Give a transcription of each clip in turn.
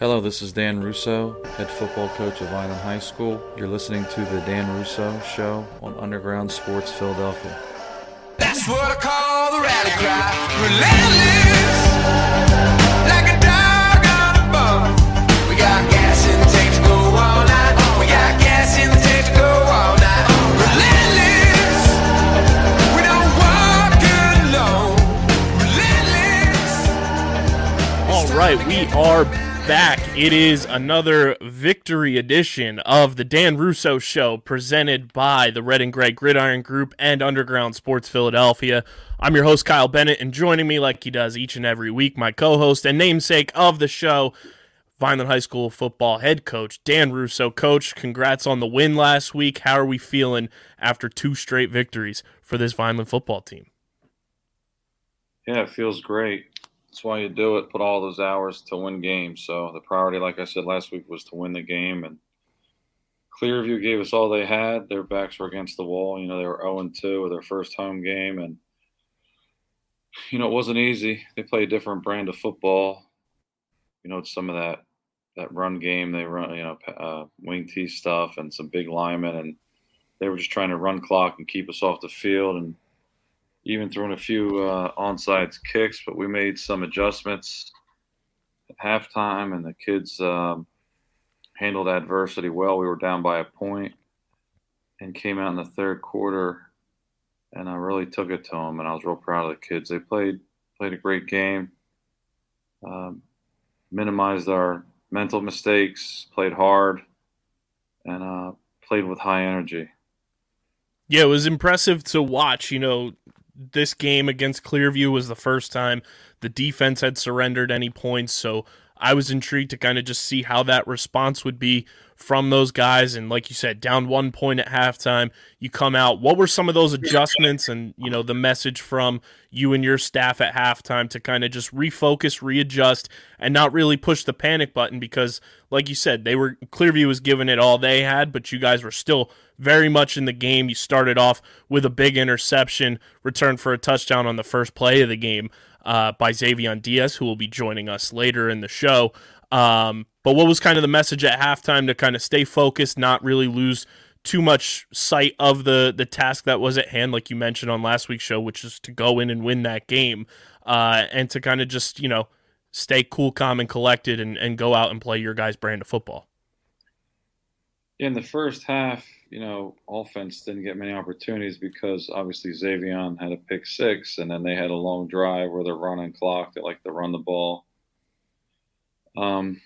Hello, this is Dan Russo, head football coach of Vineland High School. You're listening to the Dan Russo Show on Underground Sports Philadelphia. That's what I call the rally cry. Relentless, like a dog on a bone. We got gas in the tank to go all night. We got gas in the tank to go all night. Relentless, we don't walk alone. Relentless. All right, we are back. It is another victory edition of the Dan Russo Show presented by the Red and Gray Gridiron Group and Underground Sports Philadelphia. I'm your host, Kyle Bennett, and joining me like he does each and every week, my co host and namesake of the show, Vineland High School football head coach, Dan Russo. Coach, congrats on the win last week. How are we feeling after two straight victories for this Vineland football team? Yeah, it feels great. That's why you do it. Put all those hours to win games. So the priority, like I said last week, was to win the game. And Clearview gave us all they had. Their backs were against the wall. You know, they were 0 2 with their first home game. And, you know, it wasn't easy. They play a different brand of football. You know, it's some of that that run game. They run, you know, uh, wing tee stuff and some big linemen. And they were just trying to run clock and keep us off the field. And, even throwing a few uh, onside kicks, but we made some adjustments at halftime, and the kids um, handled adversity well. We were down by a point and came out in the third quarter, and I really took it to them, and I was real proud of the kids. They played played a great game, um, minimized our mental mistakes, played hard, and uh, played with high energy. Yeah, it was impressive to watch. You know, this game against Clearview was the first time the defense had surrendered any points. So I was intrigued to kind of just see how that response would be from those guys. And like you said, down one point at halftime, you come out. What were some of those adjustments and, you know, the message from you and your staff at halftime to kind of just refocus, readjust, and not really push the panic button? Because, like you said, they were Clearview was giving it all they had, but you guys were still very much in the game. You started off with a big interception, returned for a touchdown on the first play of the game uh, by Xavier Diaz, who will be joining us later in the show. Um, but what was kind of the message at halftime to kind of stay focused, not really lose too much sight of the the task that was at hand, like you mentioned on last week's show, which is to go in and win that game, uh, and to kind of just you know stay cool, calm, and collected, and, and go out and play your guys' brand of football. In the first half, you know, offense didn't get many opportunities because obviously Xavier had a pick six, and then they had a long drive where they're running clock. They like to run the ball. Um,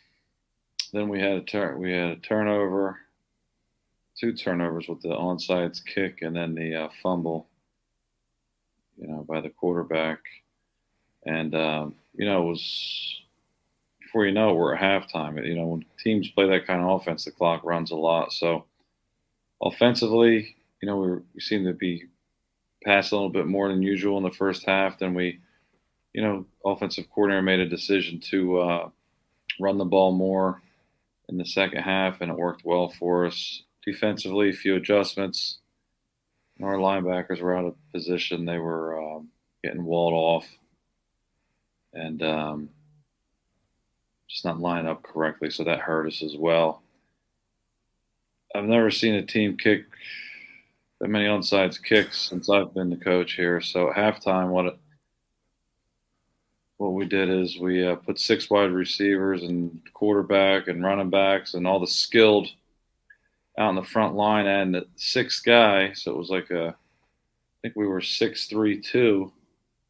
then we had a turn. We had a turnover, two turnovers with the onside kick, and then the uh, fumble. You know, by the quarterback, and um, you know it was before you know it, we're at halftime. You know, when teams play that kind of offense, the clock runs a lot. So offensively, you know, we, we seem to be passing a little bit more than usual in the first half. Then we, you know, offensive coordinator made a decision to uh, run the ball more in the second half, and it worked well for us. Defensively, a few adjustments. Our linebackers were out of position; they were um, getting walled off, and um, just not lining up correctly. So that hurt us as well. I've never seen a team kick that many onside kicks since I've been the coach here. So at halftime, what what we did is we uh, put six wide receivers and quarterback and running backs and all the skilled out in the front line and the sixth guy. So it was like a, I think we were six three two,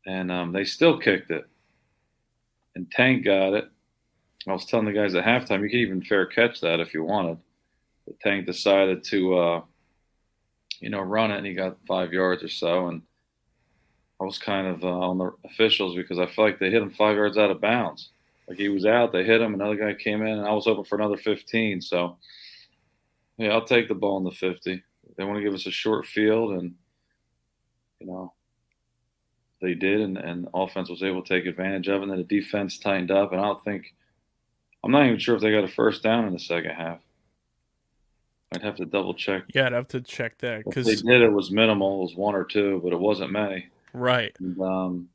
and um, they still kicked it. And Tank got it. I was telling the guys at halftime, you could even fair catch that if you wanted. But Tank decided to, uh, you know, run it, and he got five yards or so. And I was kind of uh, on the officials because I felt like they hit him five yards out of bounds. Like he was out, they hit him. Another guy came in, and I was hoping for another 15. So, yeah, I'll take the ball in the 50. They want to give us a short field, and you know, they did, and, and offense was able to take advantage of it. And then the defense tightened up, and I don't think I'm not even sure if they got a first down in the second half. I'd have to double check. Yeah, I'd have to check that because they did, it was minimal. It was one or two, but it wasn't many. right. And, um,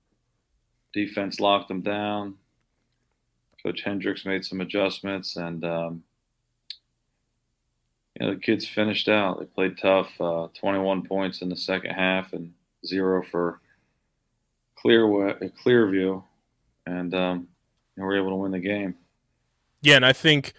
defense locked them down. Coach Hendricks made some adjustments, and um, you know the kids finished out. They played tough. Uh, 21 points in the second half, and zero for Clear Clearview, and um, and we're able to win the game. Yeah, and I think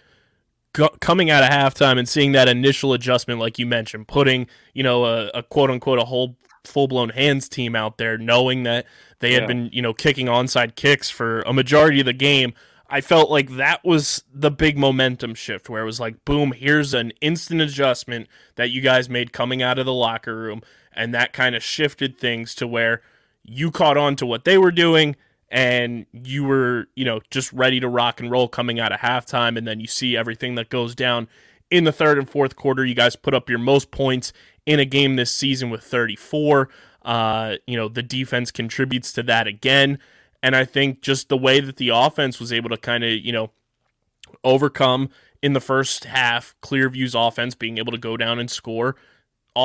go- coming out of halftime and seeing that initial adjustment, like you mentioned, putting you know a, a quote unquote a whole full blown hands team out there, knowing that they had Yeah. been you know kicking onside kicks for a majority of the game. I felt like that was the big momentum shift where it was like, boom, here's an instant adjustment that you guys made coming out of the locker room. And that kind of shifted things to where you caught on to what they were doing and you were, you know, just ready to rock and roll coming out of halftime. And then you see everything that goes down in the third and fourth quarter. You guys put up your most points in a game this season with 34. Uh, you know, the defense contributes to that again. And I think just the way that the offense was able to kind of, you know, overcome in the first half, Clearview's offense being able to go down and score.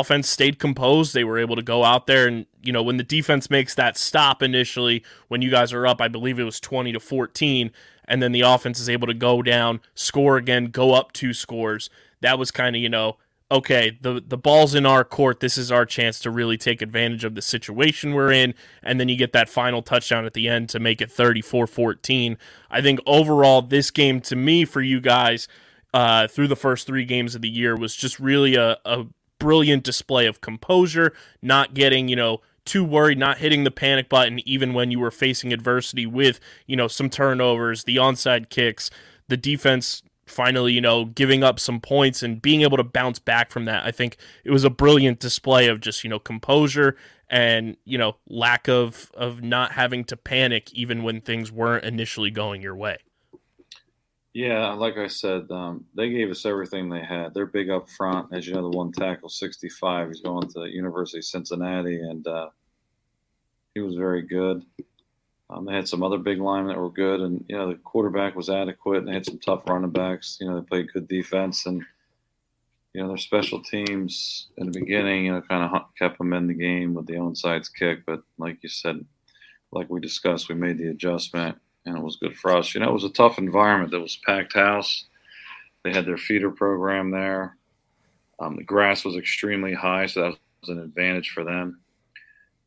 Offense stayed composed. They were able to go out there and, you know, when the defense makes that stop initially, when you guys are up, I believe it was 20 to 14, and then the offense is able to go down, score again, go up two scores. That was kind of, you know, okay, the the ball's in our court. This is our chance to really take advantage of the situation we're in. And then you get that final touchdown at the end to make it 34 14. I think overall, this game to me, for you guys, uh, through the first three games of the year, was just really a, a brilliant display of composure, not getting, you know, too worried, not hitting the panic button, even when you were facing adversity with, you know, some turnovers, the onside kicks, the defense finally, you know, giving up some points and being able to bounce back from that. I think it was a brilliant display of just, you know, composure and, you know, lack of of not having to panic even when things weren't initially going your way. Yeah, like I said, um, they gave us everything they had. They're big up front, as you know. The one tackle, sixty-five, he's going to University of Cincinnati, and uh, he was very good. Um, they had some other big linemen that were good, and you know the quarterback was adequate, and they had some tough running backs. You know they played good defense, and you know their special teams in the beginning, you know, kind of kept them in the game with the onside kick. But like you said, like we discussed, we made the adjustment and it was good for us. You know, it was a tough environment. There was packed house. They had their feeder program there. Um, the grass was extremely high, so that was an advantage for them.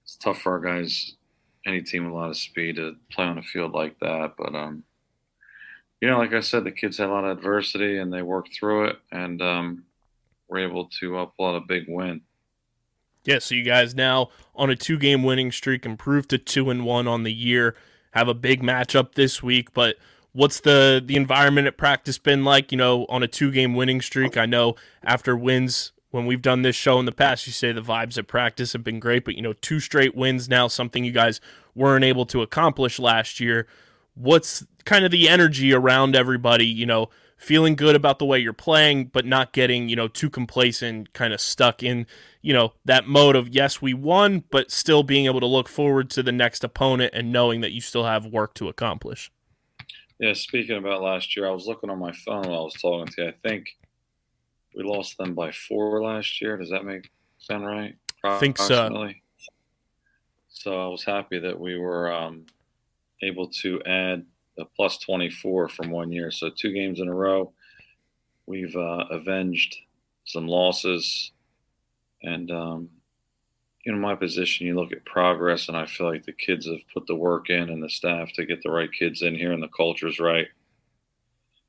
It's tough for our guys, any team with a lot of speed, to play on a field like that. But um, you know, like I said, the kids had a lot of adversity and they worked through it, and um, were able to uh, pull out a big win. Yeah, so you guys now on a two game winning streak, improved to two and one on the year, have a big matchup this week. But what's the the environment at practice been like? You know, on a two game winning streak. I know after wins when we've done this show in the past, you say the vibes at practice have been great, but you know, two straight wins now, something you guys weren't able to accomplish last year. What's kind of the energy around everybody? You know, feeling good about the way you're playing, but not getting, you know, too complacent, kind of stuck in, you know, that mode of yes, we won, but still being able to look forward to the next opponent and knowing that you still have work to accomplish. Yeah, speaking about last year, I was looking on my phone while I was talking to you. I think we lost them by four last year. Does that make sound right? I think so. So I was happy that we were um, able to add a plus 24 from one year. So two games in a row, we've uh, avenged some losses. And, um, you know, my position, you look at progress, and I feel like the kids have put the work in and the staff to get the right kids in here and the culture's right.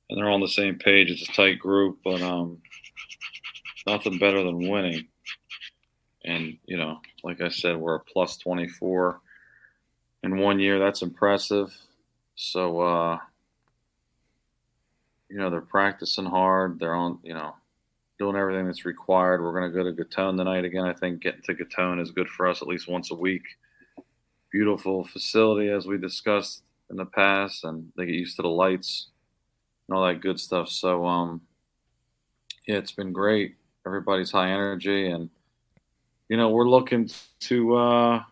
And they're on the same page. It's a tight group, but um, nothing better than winning. And, you know, like I said, we're a plus 24 in one year. That's impressive. So, uh, you know, they're practicing hard. They're on, you know, doing everything that's required. We're going to go to Gittone tonight again. I think getting to Gittone is good for us at least once a week. Beautiful facility, as we discussed in the past, and they get used to the lights and all that good stuff. So, um, yeah, it's been great. Everybody's high energy, and you know, we're looking to uh,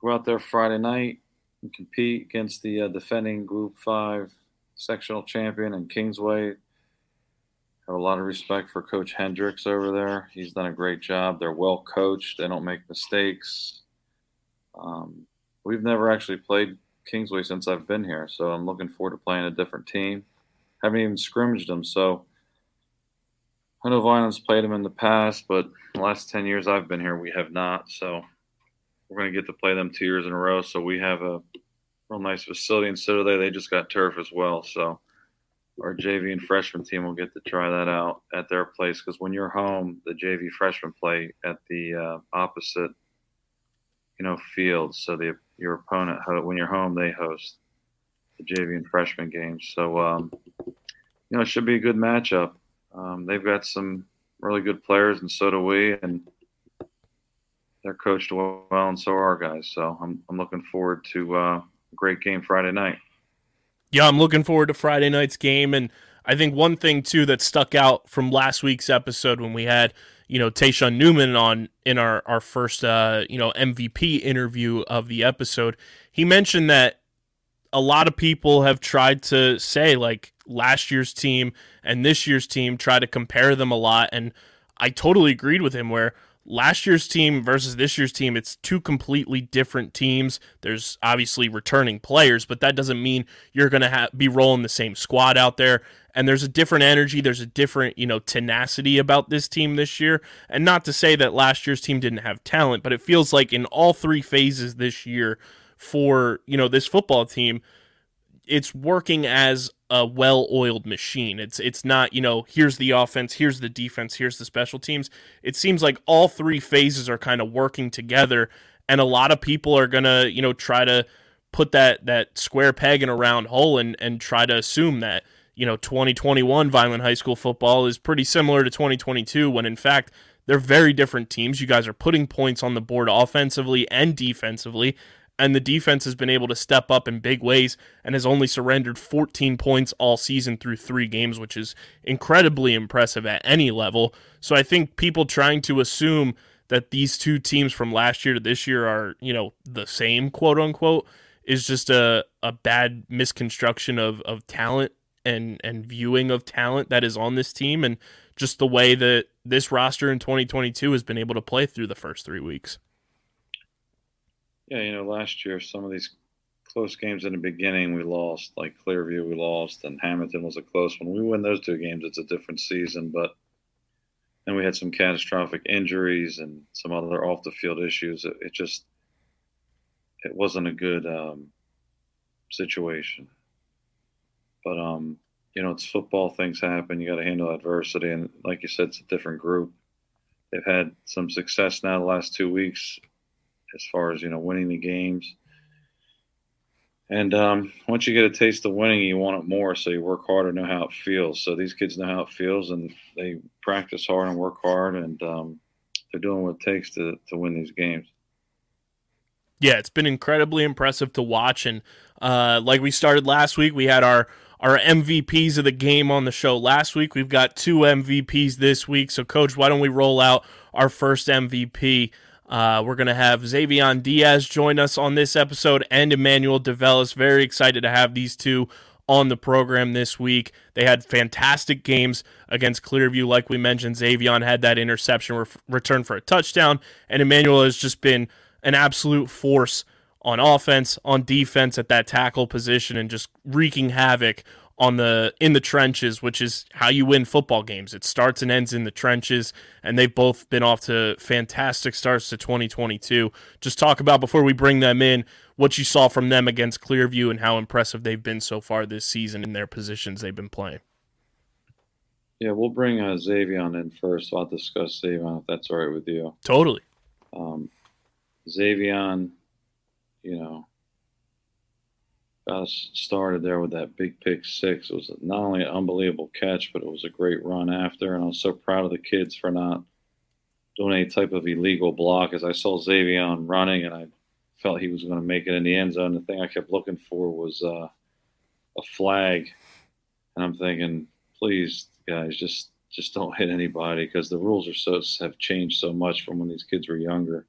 go out there Friday night and compete against the uh, defending Group Five sectional champion in Kingsway. Have a lot of respect for Coach Hendricks over there. He's done a great job. They're well coached. They don't make mistakes. Um, we've never actually played Kingsway since I've been here, so I'm looking forward to playing a different team. Haven't even scrimmaged them, so I know Vineland played them in the past, but the last ten years I've been here, we have not. So we're going to get to play them two years in a row. So we have a real nice facility in Citadel. They They just got turf as well, so our JV and freshman team will get to try that out at their place because when you're home, the JV freshmen play at the uh, opposite, you know, field. So the your opponent when you're home, they host the JV and freshman games. So um, you know, it should be a good matchup. Um, they've got some really good players, and so do we, and they're coached well, and so are our guys. So I'm I'm looking forward to uh, a great game Friday night yeah, I'm looking forward to Friday night's game. And I think one thing, too, that stuck out from last week's episode when we had, you know, Tayshawn Newman on in our, our first, uh, you know, MVP interview of the episode, he mentioned that a lot of people have tried to say, like, last year's team and this year's team, try to compare them a lot. And I totally agreed with him where last year's team versus this year's team, it's two completely different teams. There's obviously returning players, but that doesn't mean you're going to ha- be rolling the same squad out there. And there's a different energy, there's a different, you know, tenacity about this team this year. And not to say that last year's team didn't have talent, but it feels like in all three phases this year for, you know, this football team, it's working as a well-oiled machine. It's it's not, you know, here's the offense, here's the defense, here's the special teams. It seems like all three phases are kind of working together and a lot of people are going to, you know, try to put that that square peg in a round hole and and try to assume that, you know, 2021 Vineland High School football is pretty similar to 2022 when in fact they're very different teams. You guys are putting points on the board offensively and defensively and the defense has been able to step up in big ways and has only surrendered 14 points all season through three games, which is incredibly impressive at any level. So I think people trying to assume that these two teams from last year to this year are, you know, the same, quote unquote, is just a, a bad misconstruction of, of talent and, and viewing of talent that is on this team and just the way that this roster in 2022 has been able to play through the first three weeks. Yeah, you know, last year some of these close games in the beginning we lost, like Clearview we lost, and Hamilton was a close one. We win those two games, it's a different season. But then we had some catastrophic injuries and some other off the field issues. It, it just it wasn't a good um, situation. But um, you know, it's football. Things happen. You got to handle adversity, and like you said, it's a different group. They've had some success now the last two weeks as far as you know winning the games. And um, once you get a taste of winning, you want it more. So you work harder, know how it feels. So these kids know how it feels, and they practice hard and work hard, and um, they're doing what it takes to to win these games. Yeah, it's been incredibly impressive to watch, and uh, like we started last week, we had our our MVPs of the game on the show last week. We've got two MVPs this week. So, Coach, why don't we roll out our first MVP? Uh, we're going to have Xavion Diaz join us on this episode and Emmanuel Develis. Very excited to have these two on the program this week. They had fantastic games against Clearview. Like we mentioned, Xavion had that interception re- return for a touchdown, and Emmanuel has just been an absolute force on offense, on defense at that tackle position, and just wreaking havoc on the in the trenches, which is how you win football games. It starts and ends in the trenches, and they've both been off to fantastic starts to 2022. Just talk about before we bring them in what you saw from them against Clearview and how impressive they've been so far this season in their positions they've been playing. Yeah, we'll bring uh, Xavion in first. So I'll discuss Xavion if that's all right with you. Totally. Um, Xavion, you know, us started there with that big pick six. It was not only an unbelievable catch, but it was a great run after. And I was so proud of the kids for not doing any type of illegal block. As I saw Xavion running, and I felt he was going to make it in the end zone. The thing I kept looking for was uh, a flag, and I'm thinking, please, guys, just just don't hit anybody because the rules are so have changed so much from when these kids were younger.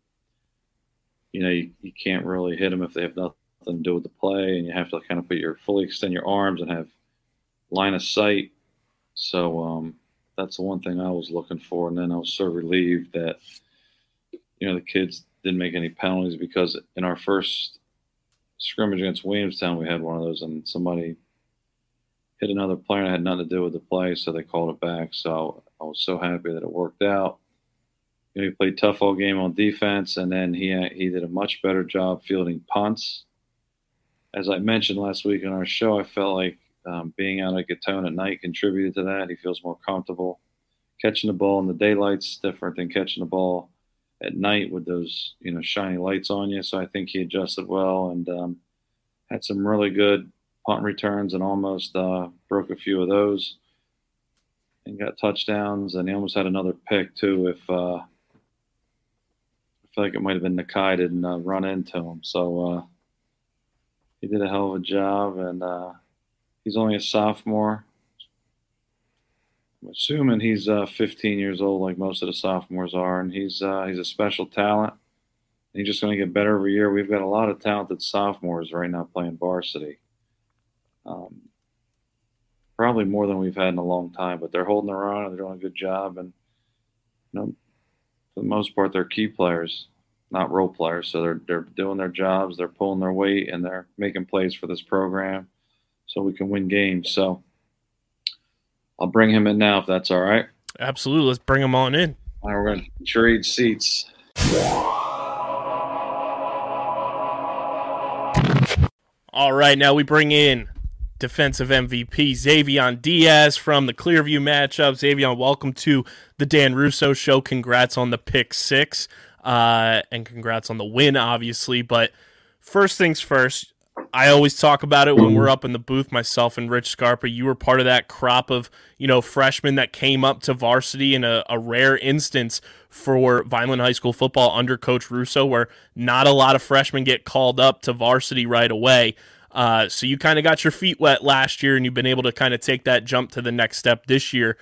You know, you, you can't really hit them if they have nothing nothing to do with the play, and you have to kind of put your fully extend your arms and have line of sight. So um, that's the one thing I was looking for, and then I was so relieved that you know the kids didn't make any penalties because in our first scrimmage against Williamstown, we had one of those, and somebody hit another player and had nothing to do with the play, so they called it back. So I was so happy that it worked out. You know, he played tough all game on defense, and then he he did a much better job fielding punts. As I mentioned last week on our show, I felt like um, being out at Gittone at night contributed to that. He feels more comfortable catching the ball in the daylight's different than catching the ball at night with those you know shiny lights on you. So I think he adjusted well and um, had some really good punt returns and almost uh, broke a few of those and got touchdowns. And he almost had another pick too. If uh, I feel like it might have been Nakai didn't uh, run into him, so uh, he did a hell of a job. And uh, he's only a sophomore. I'm assuming he's uh, 15 years old, like most of the sophomores are, and he's uh, he's a special talent. He's just going to get better every year. We've got a lot of talented sophomores right now playing varsity. Um, probably more than we've had in a long time, but they're holding their own and they're doing a good job. And you know, for the most part, they're key players, not role players. So they're they're doing their jobs, they're pulling their weight, and they're making plays for this program, so we can win games. So I'll bring him in now if that's all right. Absolutely. Let's bring him on in. All right, we're going to trade seats. All right, now we bring in defensive MVP Xavion Diaz from the Clearview matchup. Xavion, welcome to the Dan Russo Show. Congrats on the pick six, uh, and congrats on the win, obviously. But first things first, I always talk about it when we're up in the booth. Myself and Rich Scarpa, you were part of that crop of you know freshmen that came up to varsity in a, a rare instance for Vineland High School football under Coach Russo, where not a lot of freshmen get called up to varsity right away. Uh, so you kind of got your feet wet last year, and you've been able to kind of take that jump to the next step this year.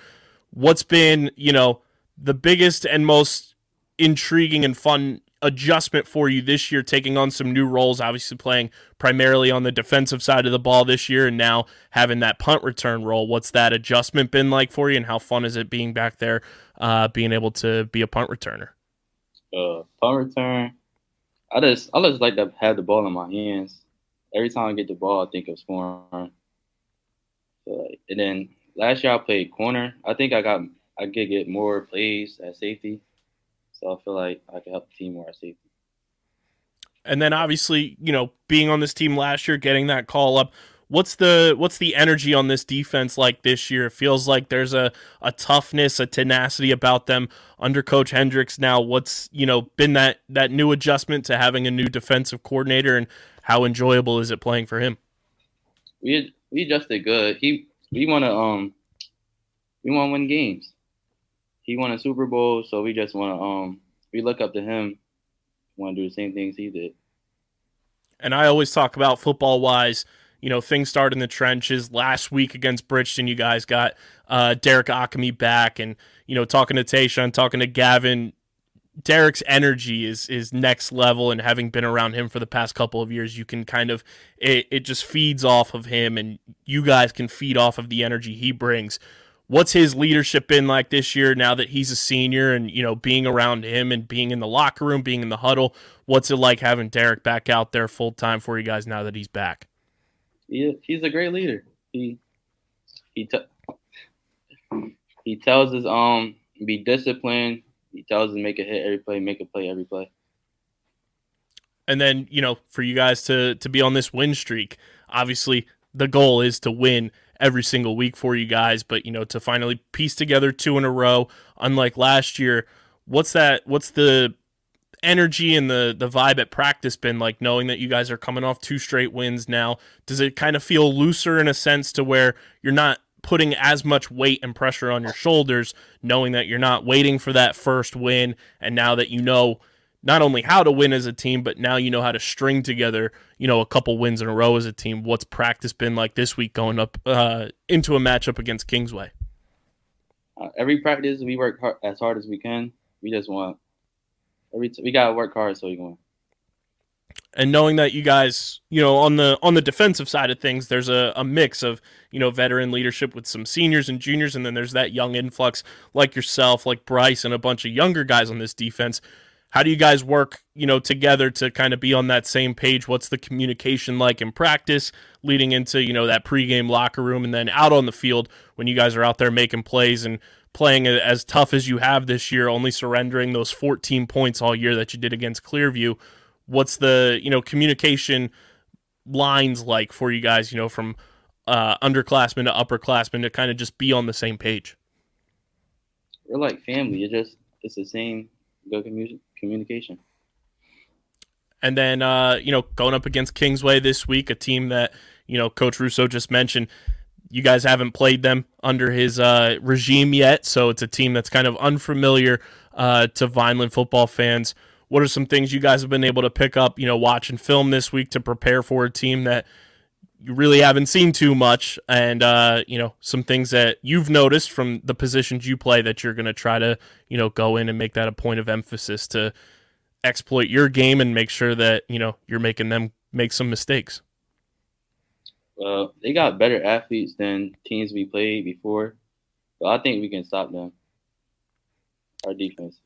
What's been you know the biggest and most intriguing and fun adjustment for you this year, taking on some new roles, obviously playing primarily on the defensive side of the ball this year, and now having that punt return role. What's that adjustment been like for you, and how fun is it being back there, uh, being able to be a punt returner? Uh, punt return. I just I just like to have the ball in my hands. Every time I get the ball, I think of scoring. So, and then last year I played corner. I think I got I could get more plays at safety. So I feel like I can help the team more I see. And then obviously, you know, being on this team last year, getting that call up. What's the what's the energy on this defense like this year? It feels like there's a, a toughness, a tenacity about them under Coach Hendricks now. What's you know been that that new adjustment to having a new defensive coordinator, and how enjoyable is it playing for him? We we adjusted good. He we want to um we want to win games he won a Super Bowl, so we just want to um we look up to him, want to do the same things he did. And I always talk about football wise. You know, things start in the trenches. Last week against Bridgeton, you guys got uh, Derek Akami back, and you know, talking to Tayshawn, talking to Gavin. Derek's energy is is next level, and having been around him for the past couple of years, you can kind of it, it just feeds off of him, and you guys can feed off of the energy he brings what's his leadership been like this year now that he's a senior and you know being around him and being in the locker room being in the huddle what's it like having derek back out there full time for you guys now that he's back? He, he's a great leader. He he t- he tells us um be disciplined. He tells us make a hit every play make a play every play. And then you know for you guys to to be on this win streak obviously the goal is to win every single week for you guys. But you know, to finally piece together two in a row, unlike last year, what's that? What's the energy and the the vibe at practice been like? Knowing that you guys are coming off two straight wins now, does it kind of feel looser in a sense to where you're not putting as much weight and pressure on your shoulders, knowing that you're not waiting for that first win, and now that you know not only how to win as a team, but now you know how to string together, you know, a couple wins in a row as a team. What's practice been like this week going up uh, into a matchup against Kingsway? Uh, every practice, we work hard, as hard as we can. We just want every t- we gotta work hard so we can win. And knowing that you guys, you know, on the on the defensive side of things, there's a, a mix of you know veteran leadership with some seniors and juniors, and then there's that young influx like yourself, like Bryce, and a bunch of younger guys on this defense how do you guys work, you know, together to kind of be on that same page? What's the communication like in practice leading into, you know, that pregame locker room and then out on the field when you guys are out there making plays and playing as tough as you have this year, only surrendering those 14 points all year that you did against Clearview? What's the, you know, communication lines like for you guys, you know, from uh, underclassmen to upperclassmen to kind of just be on the same page? We're like family. It's just it's the same good commu- communication. And then, uh, you know, going up against Kingsway this week, a team that, you know, Coach Russo just mentioned, you guys haven't played them under his uh, regime yet. So it's a team that's kind of unfamiliar uh, to Vineland football fans. What are some things you guys have been able to pick up, you know, watching film this week to prepare for a team that you really haven't seen too much and uh, you know some things that you've noticed from the positions you play that you're going to try to you know go in and make that a point of emphasis to exploit your game and make sure that you know you're making them make some mistakes Uh, they got better athletes than teams we played before, but I think we can stop them. Our defense.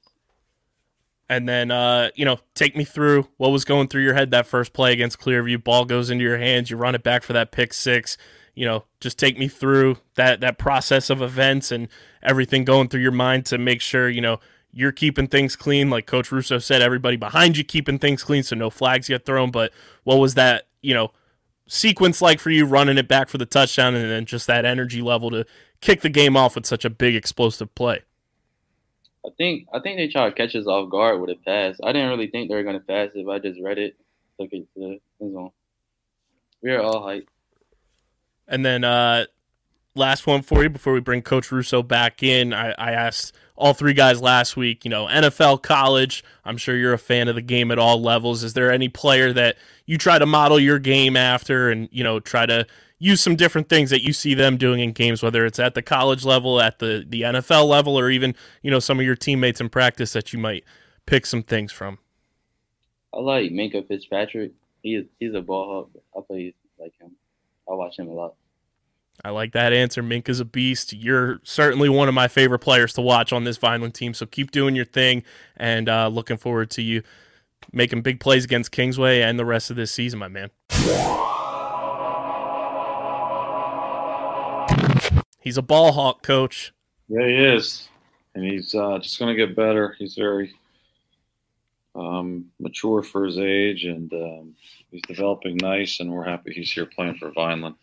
And then uh, you know take me through what was going through your head that first play against clearview. Ball goes into your hands. You run it back for that pick six. You know just take me through that that process of events and everything going through your mind to make sure you know you're keeping things clean. Like coach russo said everybody behind you keeping things clean so no flags get thrown. But what was that you know sequence like for you running it back for the touchdown and then just that energy level to kick the game off with such a big explosive play I think I think they tried to catch us off guard with a pass. I didn't really think they were gonna pass it, but I just read it, took it to the zone. We are all hyped. And then uh, last one for you before we bring Coach Russo back in. I, I asked all three guys last week, you know, NFL, college. I'm sure you're a fan of the game at all levels. Is there any player that you try to model your game after and, you know, try to use some different things that you see them doing in games, whether it's at the college level, at the, the NFL level, or even, you know, some of your teammates in practice that you might pick some things from? I like Minkah Fitzpatrick. He is he's a ball hawk. I play like him. I watch him a lot. I like that answer. Minkah's a beast. You're certainly one of my favorite players to watch on this Vineland team. So keep doing your thing, and uh, looking forward to you making big plays against Kingsway and the rest of this season, my man. He's a ball hawk, coach. Yeah, he is, and he's uh, just going to get better. He's very um, mature for his age, and um, he's developing nice. And we're happy he's here playing for Vineland.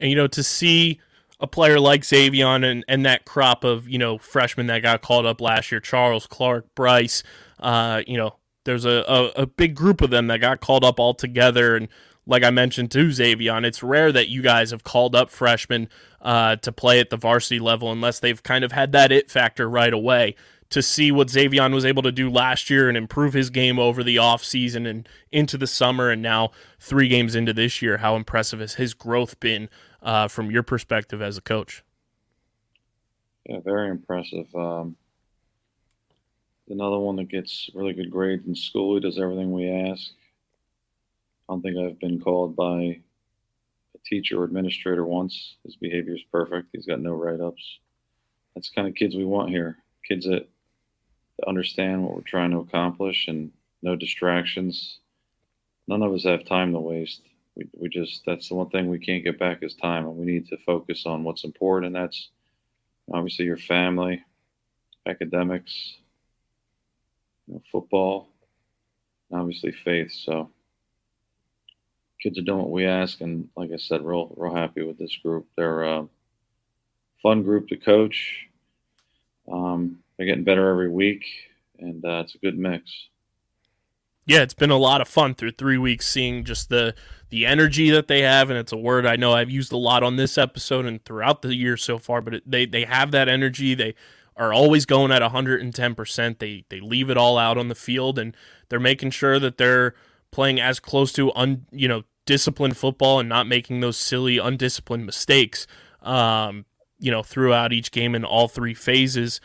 And you know, to see a player like Xavion and, and that crop of, you know, freshmen that got called up last year, Charles, Clark, Bryce, uh, you know, there's a, a, a big group of them that got called up all together. And like I mentioned to Xavion, it's rare that you guys have called up freshmen uh, to play at the varsity level unless they've kind of had that it factor right away. To see what Xavion was able to do last year and improve his game over the offseason and into the summer, and now three games into this year, how impressive has his growth been uh, from your perspective as a coach? Yeah, very impressive. Um, another one that gets really good grades in school. He does everything we ask. I don't think I've been called by a teacher or administrator once. His behavior is perfect. He's got no write ups. That's kind of kids we want here. Kids that, understand what we're trying to accomplish and no distractions. None of us have time to waste. We, we just, that's the one thing we can't get back is time. And we need to focus on what's important. And that's obviously your family, academics, you know, football, obviously faith. So kids are doing what we ask, and like I said, real real happy with this group. They're a fun group to coach. Um, they're getting better every week, and uh, it's a good mix. Yeah, it's been a lot of fun through three weeks seeing just the the energy that they have, and it's a word I know I've used a lot on this episode and throughout the year so far. But it, they they have that energy. They are always going at 110%. They they leave it all out on the field, and they're making sure that they're playing as close to un you know disciplined football and not making those silly undisciplined mistakes. Um, you know, throughout each game in all three phases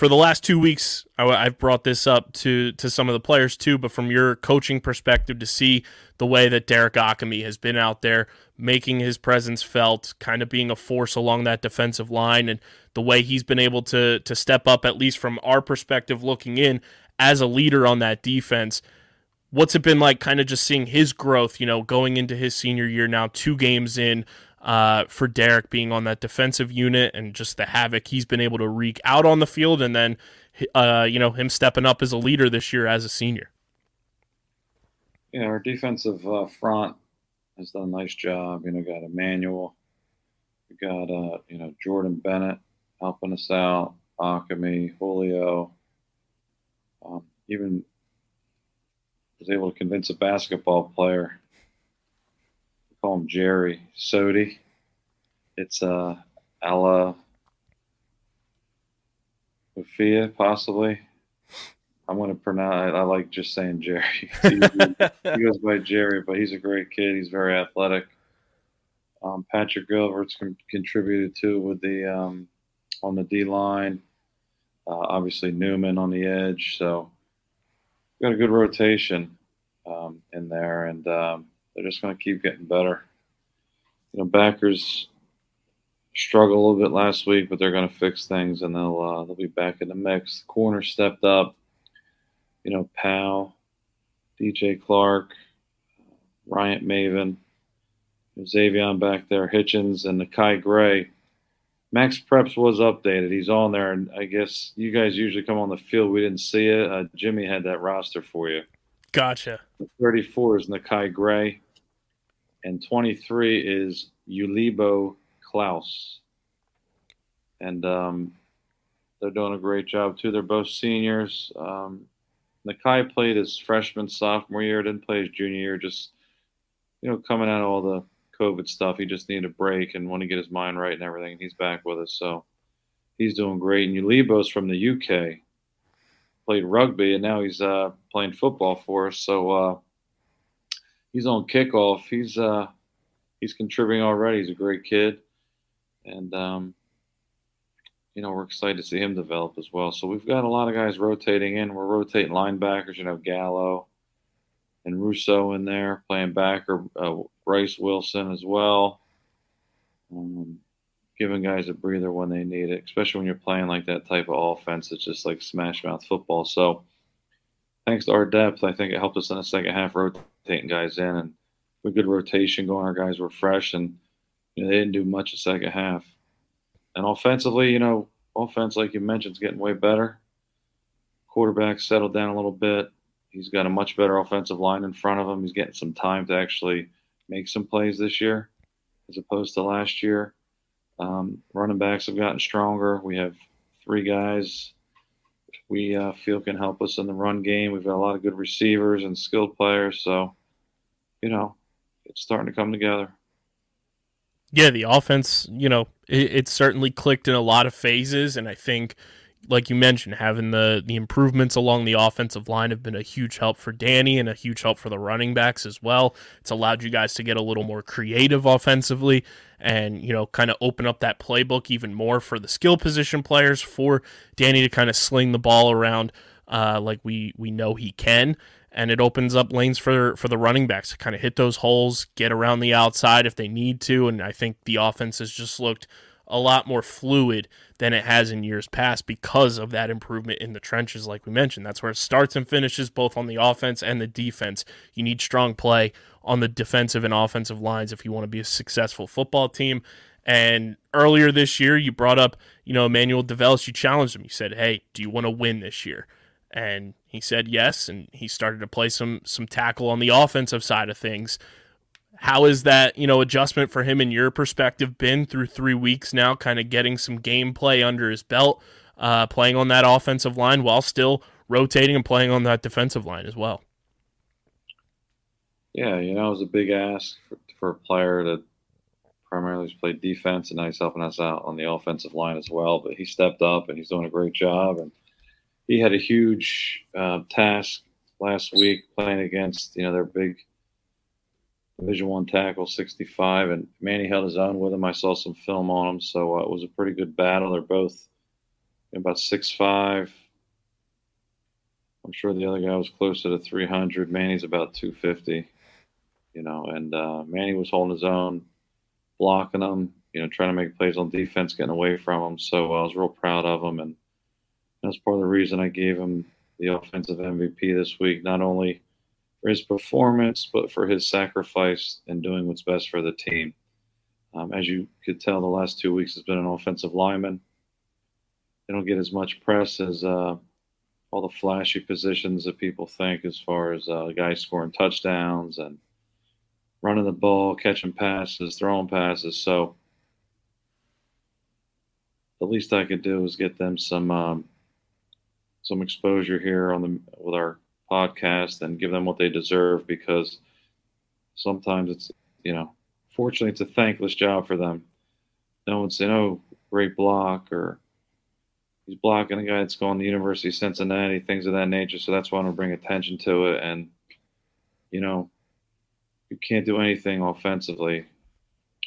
for the last two weeks, I, have brought this up to to some of the players too. But from your coaching perspective, to see the way that Derek Akami has been out there, making his presence felt, kind of being a force along that defensive line, and the way he's been able to to step up, at least from our perspective looking in, as a leader on that defense. What's it been like kind of just seeing his growth, you know, going into his senior year now, two games in uh, for Derek being on that defensive unit and just the havoc he's been able to wreak out on the field and then, uh, you know, him stepping up as a leader this year as a senior? Yeah, our defensive uh, front has done a nice job. You know, got Emmanuel, we got uh, you know Jordan Bennett helping us out, Akami, Julio. Um, even was able to convince a basketball player. We call him Jerry Sodi. It's uh, Ufia, possibly. I'm going to pronounce. I like just saying Jerry. he goes by Jerry, but he's a great kid. He's very athletic. Um, Patrick Gilbert's con- contributed too with the um, on the D line. Uh, obviously Newman on the edge, so got a good rotation um, in there, and um, they're just going to keep getting better. You know, backers struggled a little bit last week, but they're going to fix things, and they'll uh, they'll be back in the mix. Corner stepped up. You know, Powell, DJ Clark, Ryan Maven, Xavier back there, Hitchens, and Nakai Gray. MaxPreps was updated. He's on there, and I guess you guys usually come on the field. We didn't see it. Uh, Jimmy had that roster for you. Gotcha. 34 is Nakai Gray, and 23 is Ulibo Klaus. And um, they're doing a great job too. They're both seniors. Um, Nakai played his freshman, sophomore year, didn't play his junior year. Just you know, coming out of all the COVID stuff, he just needed a break and want to get his mind right and everything. And He's back with us, so he's doing great. And Ulibo's from the UK, played rugby, and now he's uh, playing football for us. So uh, he's on kickoff. He's uh, he's contributing already. He's a great kid, and um, you know we're excited to see him develop as well. So we've got a lot of guys rotating in. We're rotating linebackers. You know Gallo and Russo in there playing backer. Uh, Bryce Wilson as well. Um, giving guys a breather when they need it, especially when you're playing like that type of offense. It's just like smash mouth football. So thanks to our depth, I think it helped us in the second half rotating guys in and with good rotation going. Our guys were fresh and you know, they didn't do much the second half. And offensively, you know, offense like you mentioned is getting way better. Quarterback settled down a little bit. He's got a much better offensive line in front of him. He's getting some time to actually make some plays this year as opposed to last year. Um, running backs have gotten stronger. We have three guys we uh, feel can help us in the run game. We've got a lot of good receivers and skilled players. So, you know, it's starting to come together. Yeah, the offense, you know, it, it certainly clicked in a lot of phases. And I think like you mentioned, having the the improvements along the offensive line have been a huge help for Danny and a huge help for the running backs as well. It's allowed you guys to get a little more creative offensively and, you know, kind of open up that playbook even more for the skill position players for Danny to kind of sling the ball around uh, like we we know he can. And it opens up lanes for for the running backs to kind of hit those holes, get around the outside if they need to. And I think the offense has just looked a lot more fluid than it has in years past because of that improvement in the trenches, like we mentioned. That's where it starts and finishes both on the offense and the defense. You need strong play on the defensive and offensive lines if you want to be a successful football team. And earlier this year, you brought up, you know, Emmanuel DeVellis. You challenged him. You said, "Hey, do you want to win this year?" And he said yes, and he started to play some some tackle on the offensive side of things. How is that, you know, adjustment for him in your perspective been through three weeks now, kind of getting some gameplay under his belt, uh, playing on that offensive line while still rotating and playing on that defensive line as well? Yeah, you know, it was a big ask for, for a player that primarily played defense, and now he's helping us out on the offensive line as well. But he stepped up and he's doing a great job. And he had a huge uh, task last week playing against, you know, their big Division One tackle, 65, and Manny held his own with him. I saw some film on him, so uh, it was a pretty good battle. They're both about six five. I'm sure the other guy was closer to 300. Manny's about 250, you know, and uh, Manny was holding his own, blocking them, you know, trying to make plays on defense, getting away from them. So uh, I was real proud of him, and that's part of the reason I gave him the offensive MVP this week, not only for his performance, but for his sacrifice and doing what's best for the team. Um, as you could tell, the last two weeks has been an offensive lineman. They don't get as much press as uh, all the flashy positions that people think, as far as uh, guys scoring touchdowns and running the ball, catching passes, throwing passes. So the least I could do is get them some um, some exposure here on the with our podcast and give them what they deserve because sometimes it's you know fortunately it's a thankless job for them. No one's saying, "Oh, great block," or he's blocking a guy that's going to the University of Cincinnati, things of that nature. So that's why I'm gonna bring attention to it. And you know, you can't do anything offensively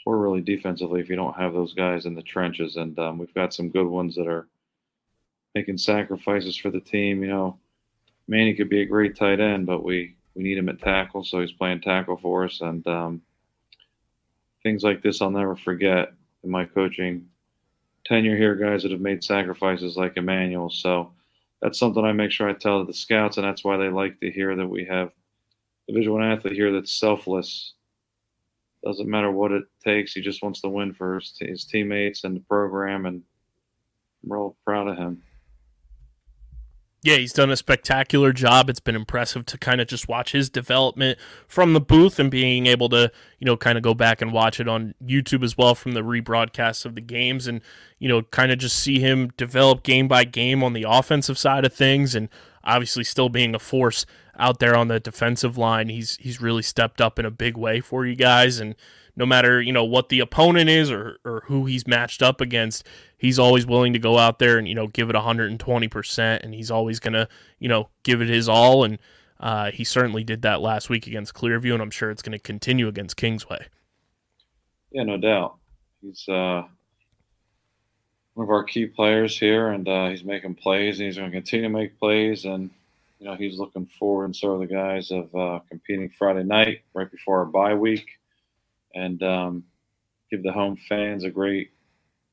or really defensively if you don't have those guys in the trenches. And um, we've got some good ones that are making sacrifices for the team. You know, Manny could be a great tight end, but we we need him at tackle, so he's playing tackle for us. And um, things like this, I'll never forget in my coaching tenure here. Guys that have made sacrifices like Emmanuel. So that's something I make sure I tell the scouts, and that's why they like to hear that we have a One athlete here that's selfless. Doesn't matter what it takes. He just wants to win for his, his teammates and the program, and I'm real proud of him. Yeah, he's done a spectacular job. It's been impressive to kind of just watch his development from the booth and being able to, you know, kind of go back and watch it on YouTube as well from the rebroadcasts of the games and, you know, kind of just see him develop game by game on the offensive side of things and obviously still being a force out there on the defensive line. He's he's really stepped up in a big way for you guys and no matter, you know, what the opponent is or or who he's matched up against, he's always willing to go out there and, you know, give it 120% and he's always going to, you know, give it his all and uh, he certainly did that last week against Clearview and I'm sure it's going to continue against Kingsway. Yeah, no doubt. He's uh, one of our key players here, and uh, he's making plays, and he's going to continue to make plays. And you know, he's looking forward, and so are the guys of uh, competing Friday night right before our bye week, and um, give the home fans a great,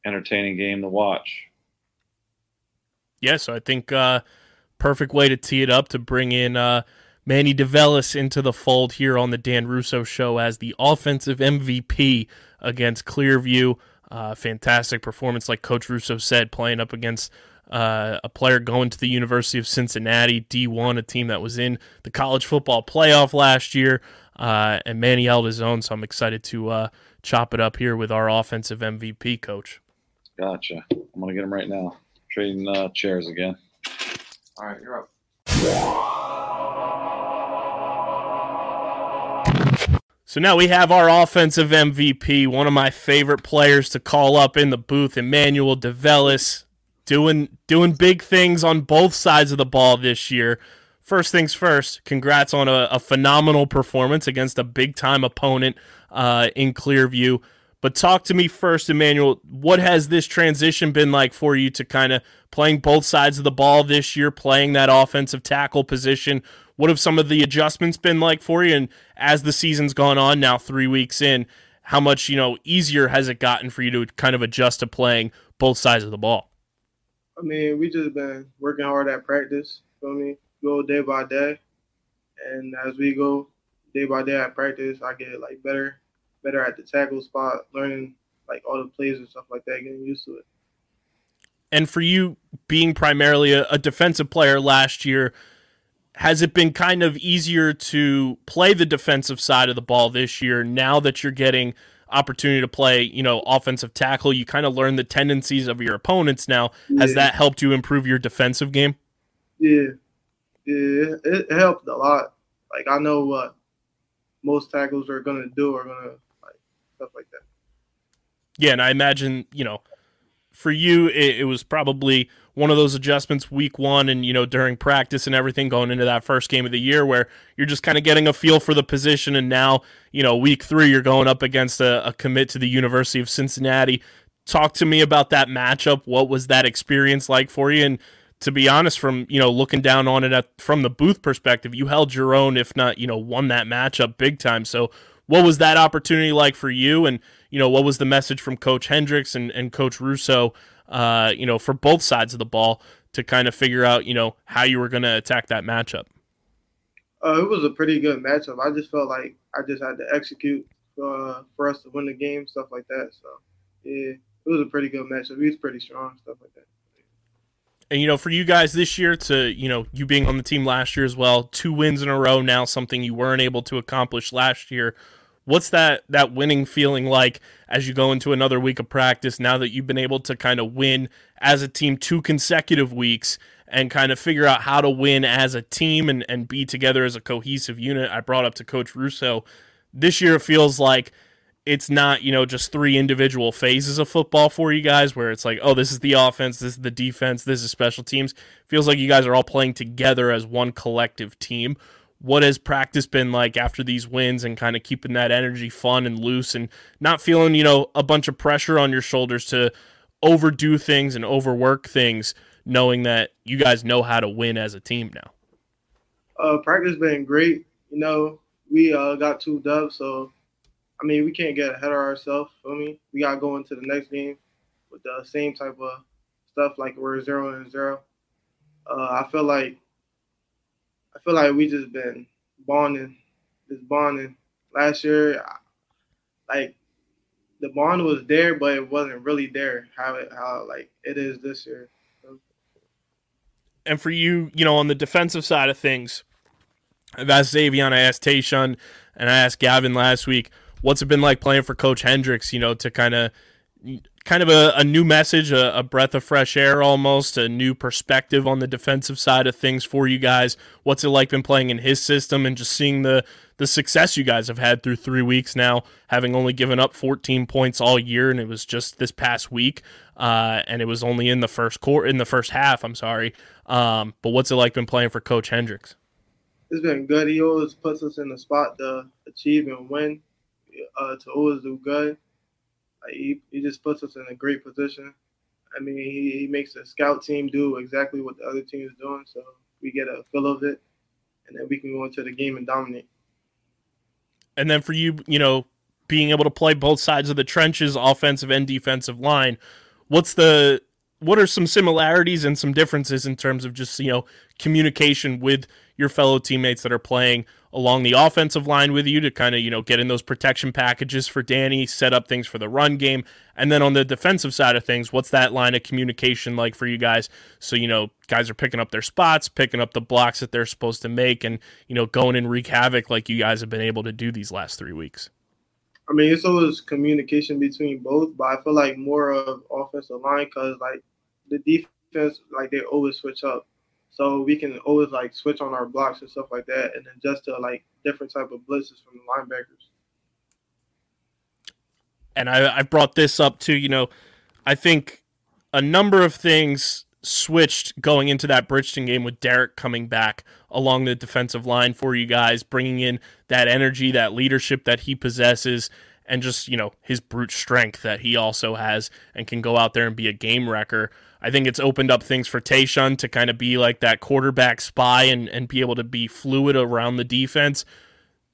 entertaining game to watch. Yeah, so I think uh, perfect way to tee it up to bring in uh, Manny DeVellis into the fold here on the Dan Russo Show as the offensive MVP against Clearview. Uh, fantastic performance, like Coach Russo said, playing up against uh, a player going to the University of Cincinnati, D1, a team that was in the college football playoff last year. Uh, and Manny held his own, so I'm excited to uh, chop it up here with our offensive MVP coach. Gotcha. I'm gonna get him right now. Trading uh, chairs again. All right, you're up. So now we have our offensive MVP, one of my favorite players to call up in the booth, Emmanuel DeVellis, doing doing big things on both sides of the ball this year. First things first, congrats on a, a phenomenal performance against a big time opponent uh, in Clearview. But talk to me first, Emmanuel. What has this transition been like for you to kind of playing both sides of the ball this year, playing that offensive tackle position? What have some of the adjustments been like for you? And as the season's gone on now, three weeks in, how much you know easier has it gotten for you to kind of adjust to playing both sides of the ball? I mean, we just been working hard at practice. Feel me? Go day by day, and as we go day by day at practice, I get like better, better at the tackle spot, learning like all the plays and stuff like that, getting used to it. And for you being primarily a, a defensive player last year, has it been kind of easier to play the defensive side of the ball this year now that you're getting opportunity to play, you know, offensive tackle? You kind of learn the tendencies of your opponents now. Has Yeah. that helped you improve your defensive game? Yeah, yeah, it, it helped a lot. Like I know what most tackles are gonna do, are gonna like stuff like that. Yeah, and I imagine, you know, for you, it, it was probably one of those adjustments week one and, you know, during practice and everything going into that first game of the year where you're just kind of getting a feel for the position. And now, you know, week three, you're going up against a, a commit to the University of Cincinnati. Talk to me about that matchup. What was that experience like for you? And to be honest, from, you know, looking down on it at, from the booth perspective, you held your own, if not, you know, won that matchup big time. So, what was that opportunity like for you? And, you know, what was the message from Coach Hendricks and, and Coach Russo, uh, you know, for both sides of the ball to kind of figure out, you know, how you were going to attack that matchup? Uh, it was a pretty good matchup. I just felt like I just had to execute uh, for us to win the game, stuff like that. So, yeah, it was a pretty good matchup. He was pretty strong, stuff like that. And you know, for you guys this year, to you know, you being on the team last year as well, two wins in a row now, something you weren't able to accomplish last year. What's that that winning feeling like as you go into another week of practice? Now that you've been able to kind of win as a team two consecutive weeks and kind of figure out how to win as a team and, and be together as a cohesive unit. I brought up to Coach Russo. This year it feels like it's not, you know, just three individual phases of football for you guys where it's like, oh, this is the offense, this is the defense, this is special teams. Feels like you guys are all playing together as one collective team. What has practice been like after these wins and kind of keeping that energy fun and loose and not feeling, you know, a bunch of pressure on your shoulders to overdo things and overwork things, knowing that you guys know how to win as a team now? Uh, practice been great. You know, we uh, got two dubs, so I mean, we can't get ahead of ourselves. Feel me? We gotta go into the next game with the same type of stuff, like we're zero and zero. Uh, I feel like I feel like we just been bonding, just bonding. Last year, like the bond was there, but it wasn't really there. How it how like it is this year. And for you, you know, on the defensive side of things, I've asked Xavion, I asked Tayshawn, and I asked Gavin last week what's it been like playing for Coach Hendricks? You know, to kind of kind of a, a new message, a, a, breath of fresh air almost, a new perspective on the defensive side of things for you guys. What's it like been playing in his system and just seeing the the success you guys have had through three weeks now, having only given up 14 points all year, and it was just this past week, uh, and it was only in the first quarter, in the first half. I'm sorry, um, but what's it like been playing for Coach Hendricks? It's been good. He always puts us in the spot to achieve and win uh, to always do good. Like he, he just puts us in a great position. I mean, he, he makes the scout team do exactly what the other team is doing, so we get a feel of it, and then we can go into the game and dominate. And then for you, you know, being able to play both sides of the trenches, offensive and defensive line, what's the what are some similarities and some differences in terms of just you know communication with your fellow teammates that are playing along the offensive line with you to kind of, you know, get in those protection packages for Danny, set up things for the run game. And then on the defensive side of things, what's that line of communication like for you guys? So, you know, guys are picking up their spots, picking up the blocks that they're supposed to make, and, you know, going and wreak havoc like you guys have been able to do these last three weeks. I mean, it's always communication between both, but I feel like more of offensive line because, like, the defense, like, they always switch up. So we can always like switch on our blocks and stuff like that, and then just to like different type of blitzes from the linebackers. And I, I brought this up too. You know, I think a number of things switched going into that Bridgeton game with Derek coming back along the defensive line for you guys, bringing in that energy, that leadership that he possesses, and just, you know, his brute strength that he also has and can go out there and be a game wrecker. I think it's opened up things for Tayshawn to kind of be like that quarterback spy and, and be able to be fluid around the defense.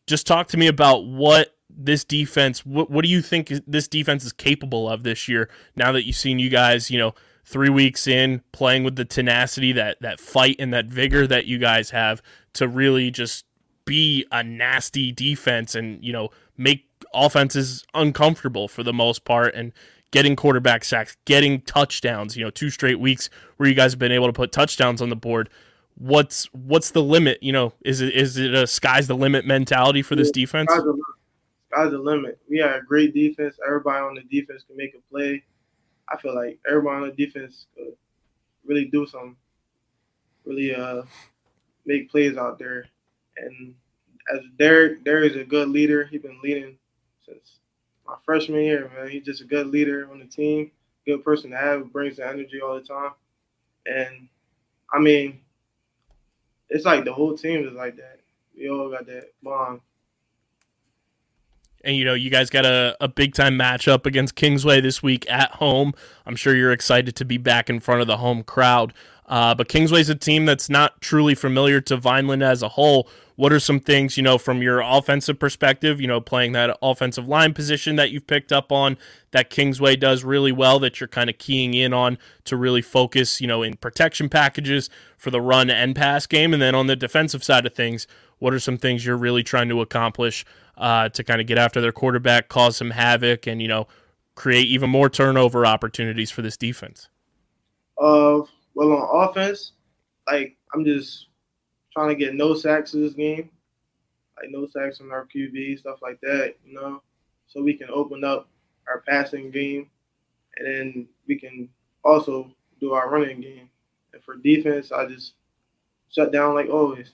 Just talk to me about what this defense, what, what do you think this defense is capable of this year now that you've seen you guys, you know, three weeks in playing with the tenacity, that, that fight and that vigor that you guys have to really just be a nasty defense and, you know, make offenses uncomfortable for the most part and getting quarterback sacks, getting touchdowns, you know, two straight weeks where you guys have been able to put touchdowns on the board. What's what's the limit? You know, is it is it a sky's the limit mentality for this defense? Sky's the limit. Sky's the limit. We have a great defense. Everybody on the defense can make a play. I feel like everybody on the defense could really do some, really uh make plays out there. And as Derek, Derek is a good leader. He's been leading since my freshman year, man. He's just a good leader on the team, good person to have, brings the energy all the time. And I mean, it's like the whole team is like that. We all got that bond. And you know, you guys got a, a big time matchup against Kingsway this week at home. I'm sure you're excited to be back in front of the home crowd. Uh, but Kingsway's a team that's not truly familiar to Vineland as a whole. What are some things, you know, from your offensive perspective, you know, playing that offensive line position that you've picked up on that Kingsway does really well that you're kind of keying in on to really focus, you know, in protection packages for the run and pass game? And then on the defensive side of things, what are some things you're really trying to accomplish uh, to kind of get after their quarterback, cause some havoc, and, you know, create even more turnover opportunities for this defense? Uh, well, on offense, like I'm just trying to get no sacks in this game, like no sacks on our QB, stuff like that, you know, so we can open up our passing game, and then we can also do our running game. And for defense, I just shut down like always.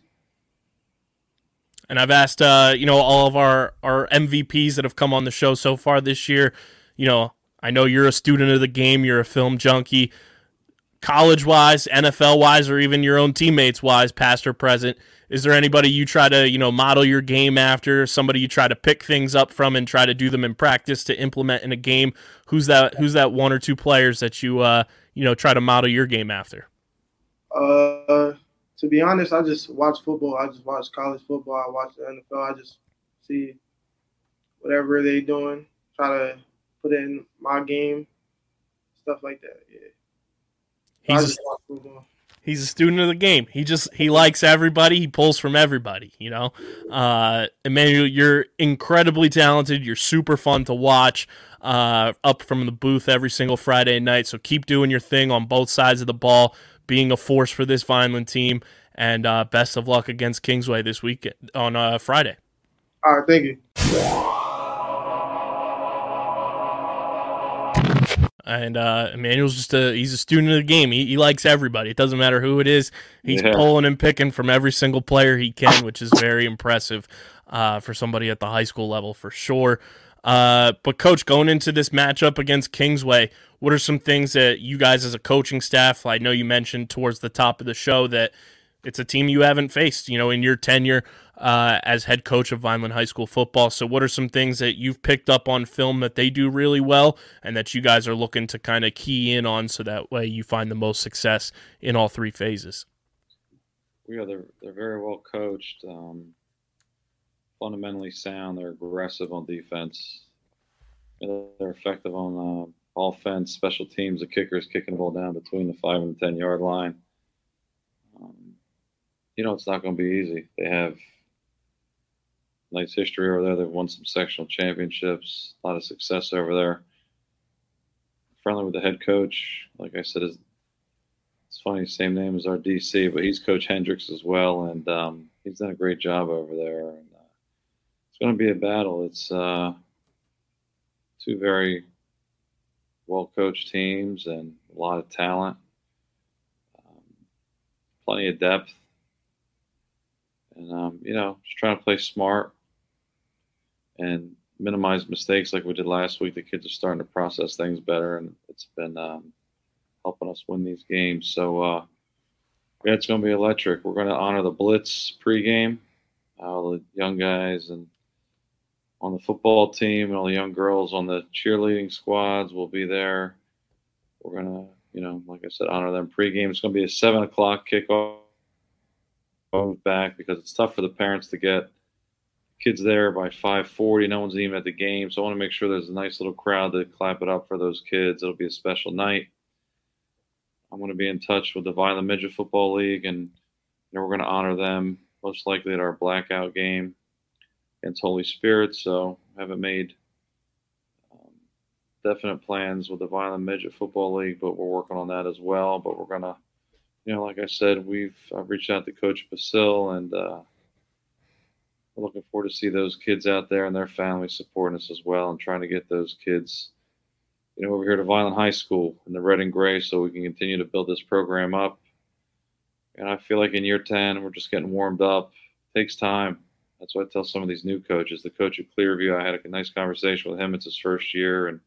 And I've asked, uh, you know, all of our our MVPs that have come on the show so far this year. You know, I know you're a student of the game. You're a film junkie college wise, NFL wise, or even your own teammates wise, past or present? Is there anybody you try to, you know, model your game after? Somebody you try to pick things up from and try to do them in practice to implement in a game? Who's that? Who's that one or two players that you, uh, you know, try to model your game after? Uh, to be honest, I just watch football. I just watch college football. I watch the NFL. I just see whatever they doing, try to put in my game, stuff like that. Yeah. He's a, he's a student of the game. He just he likes everybody. He pulls from everybody. You know, uh, Emmanuel, you're incredibly talented. You're super fun to watch. Uh, up from the booth every single Friday night. So keep doing your thing on both sides of the ball, being a force for this Vineland team. And uh, best of luck against Kingsway this week on uh, Friday. All right, thank you. And uh, Emmanuel's just a he's a student of the game. He, he likes everybody. It doesn't matter who it is. He's yeah. pulling and picking from every single player he can, which is very impressive uh, for somebody at the high school level for sure. Uh, but coach, going into this matchup against Kingsway, what are some things that you guys as a coaching staff? I know you mentioned towards the top of the show that it's a team you haven't faced, you know, in your tenure uh, as head coach of Vineland High School football. So, what are some things that you've picked up on film that they do really well, and that you guys are looking to kind of key in on, so that way you find the most success in all three phases? Yeah, they're they're very well coached, um, fundamentally sound. They're aggressive on defense. They're effective on uh, offense, special teams. The kickers kicking the ball down between the five and the ten yard line. You know, it's not going to be easy. They have nice history over there. They've won some sectional championships, a lot of success over there. Friendly with the head coach. Like I said, is it's funny, same name as our DC, but he's Coach Hendricks as well, and um, he's done a great job over there. And uh, it's going to be a battle. It's uh, two very well coached teams and a lot of talent, um, plenty of depth, and um, you know, just trying to play smart and minimize mistakes like we did last week. The kids are starting to process things better, and it's been um, helping us win these games. So, uh, yeah, it's going to be electric. We're going to honor the Blitz pregame. All the young guys and on the football team and all the young girls on the cheerleading squads will be there. We're going to, you know, like I said, honor them pregame. It's going to be a seven o'clock kickoff back because it's tough for the parents to get – kids there by 5:40. No one's even at the game, so I want to make sure there's a nice little crowd to clap it up for those kids. It'll be a special night. I'm going to be in touch with the Vineland Midget Football League, and you know, we're going to honor them most likely at our blackout game against Holy Spirit. So I haven't made um, definite plans with the Vineland Midget Football League, but we're working on that as well. But we're going to, you know, like I said, we've I've reached out to Coach Basil and. Uh, we're looking forward to see those kids out there and their families supporting us as well and trying to get those kids, you know, over here to Vineland High School in the red and gray so we can continue to build this program up. And I feel like in year 10, we're just getting warmed up. It takes time. That's what I tell some of these new coaches. The coach at Clearview, I had a nice conversation with him. It's his first year, and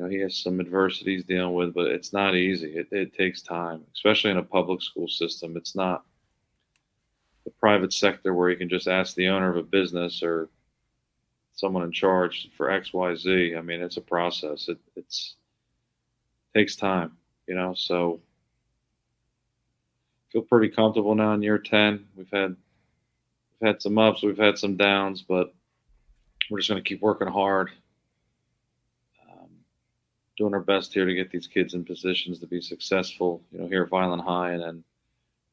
know he has some adversities dealing with, but it's not easy. It, it takes time, especially in a public school system. It's not the private sector where you can just ask the owner of a business or someone in charge for X, Y, Z. I mean, it's a process. It it's takes time, you know. So feel pretty comfortable now in year ten. We've had we've had some ups, we've had some downs, but we're just going to keep working hard, doing our best here to get these kids in positions to be successful. You know, here at Vineland High, and then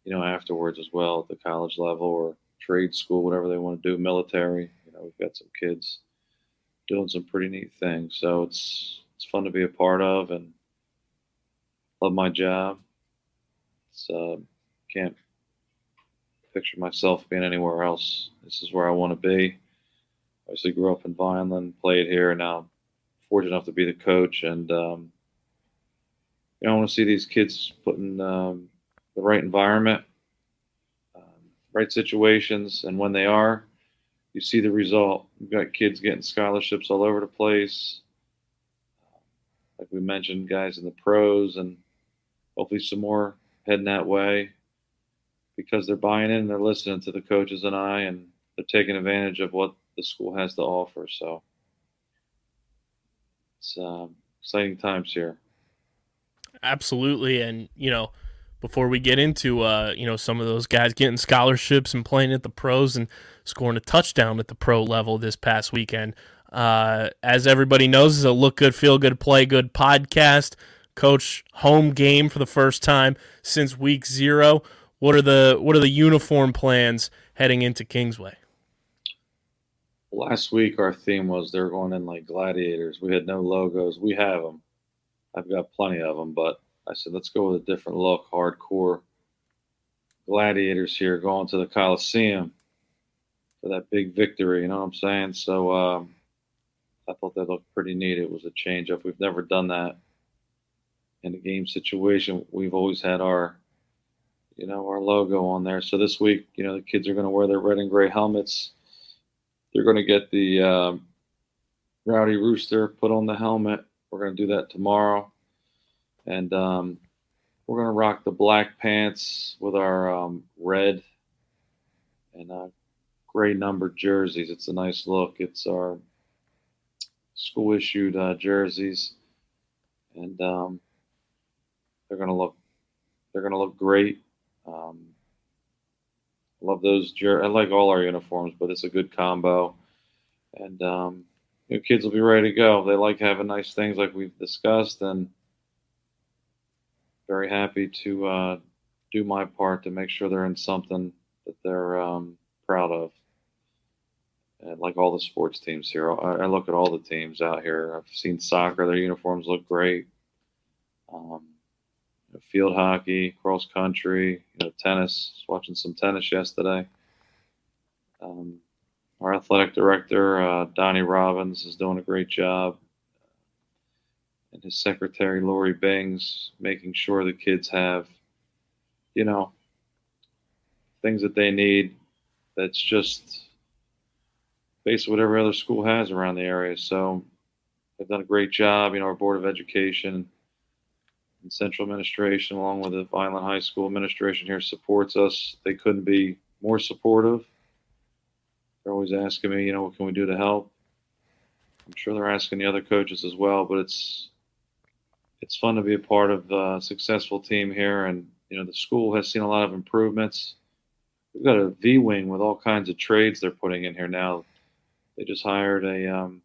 you know afterwards as well at the college level or trade school, whatever they want to do, military. You know, we've got some kids doing some pretty neat things, so it's it's fun to be a part of, and love my job. It's uh, can't picture myself being anywhere else. This is where I want to be. Obviously, grew up in Vineland, played here, and now fortunate enough to be the coach. And um, you know, I want to see these kids put in um, the right environment, um, right situations, and when they are, you see the result. We've got kids getting scholarships all over the place. Like we mentioned, guys in the pros, and hopefully some more heading that way because they're buying in they're listening to the coaches and I, and they're taking advantage of what the school has to offer. So it's um, exciting times here. Absolutely, and you know, before we get into uh, you know some of those guys getting scholarships and playing at the pros and scoring a touchdown at the pro level this past weekend, uh, as everybody knows, is a look good, feel good, play good podcast. Coach, home game for the first time since week zero. What are the what are the uniform plans heading into Kingsway? Last week, our theme was they're going in like gladiators. We had no logos. We have them. I've got plenty of them, but I said let's go with a different look, hardcore gladiators here going to the Coliseum for that big victory. You know what I'm saying? So um, I thought that looked pretty neat. It was a change up. We've never done that in a game situation. We've always had our you know, our logo on there. So this week, you know, the kids are going to wear their red and gray helmets. They're going to get the um, Rowdy Rooster put on the helmet. We're going to do that tomorrow. And um, we're going to rock the black pants with our um, red and uh, gray numbered jerseys. It's a nice look. It's our school issued uh, jerseys. And um, they're going to look they're going to look great um, love those. Jer- I like all our uniforms, but it's a good combo. And um, kids will be ready to go. They like having nice things like we've discussed, and very happy to uh, do my part to make sure they're in something that they're um, proud of. And like all the sports teams here, I, I, look at all the teams out here. I've seen soccer; their uniforms look great. Um, field hockey, cross country, you know, tennis. watching some tennis yesterday. Um, our athletic director, uh, Donnie Robbins, is doing a great job. And his secretary, Lori Bings, making sure the kids have, you know, things that they need that's just basically what every other school has around the area. So they've done a great job. You know, our Board of Education and Central Administration, along with the Vineland High School administration here, supports us. They couldn't be more supportive. They're always asking me, you know, what can we do to help? I'm sure they're asking the other coaches as well, but it's it's fun to be a part of a successful team here, and you know, the school has seen a lot of improvements. We've got a V wing with all kinds of trades they're putting in here now. They just hired a um,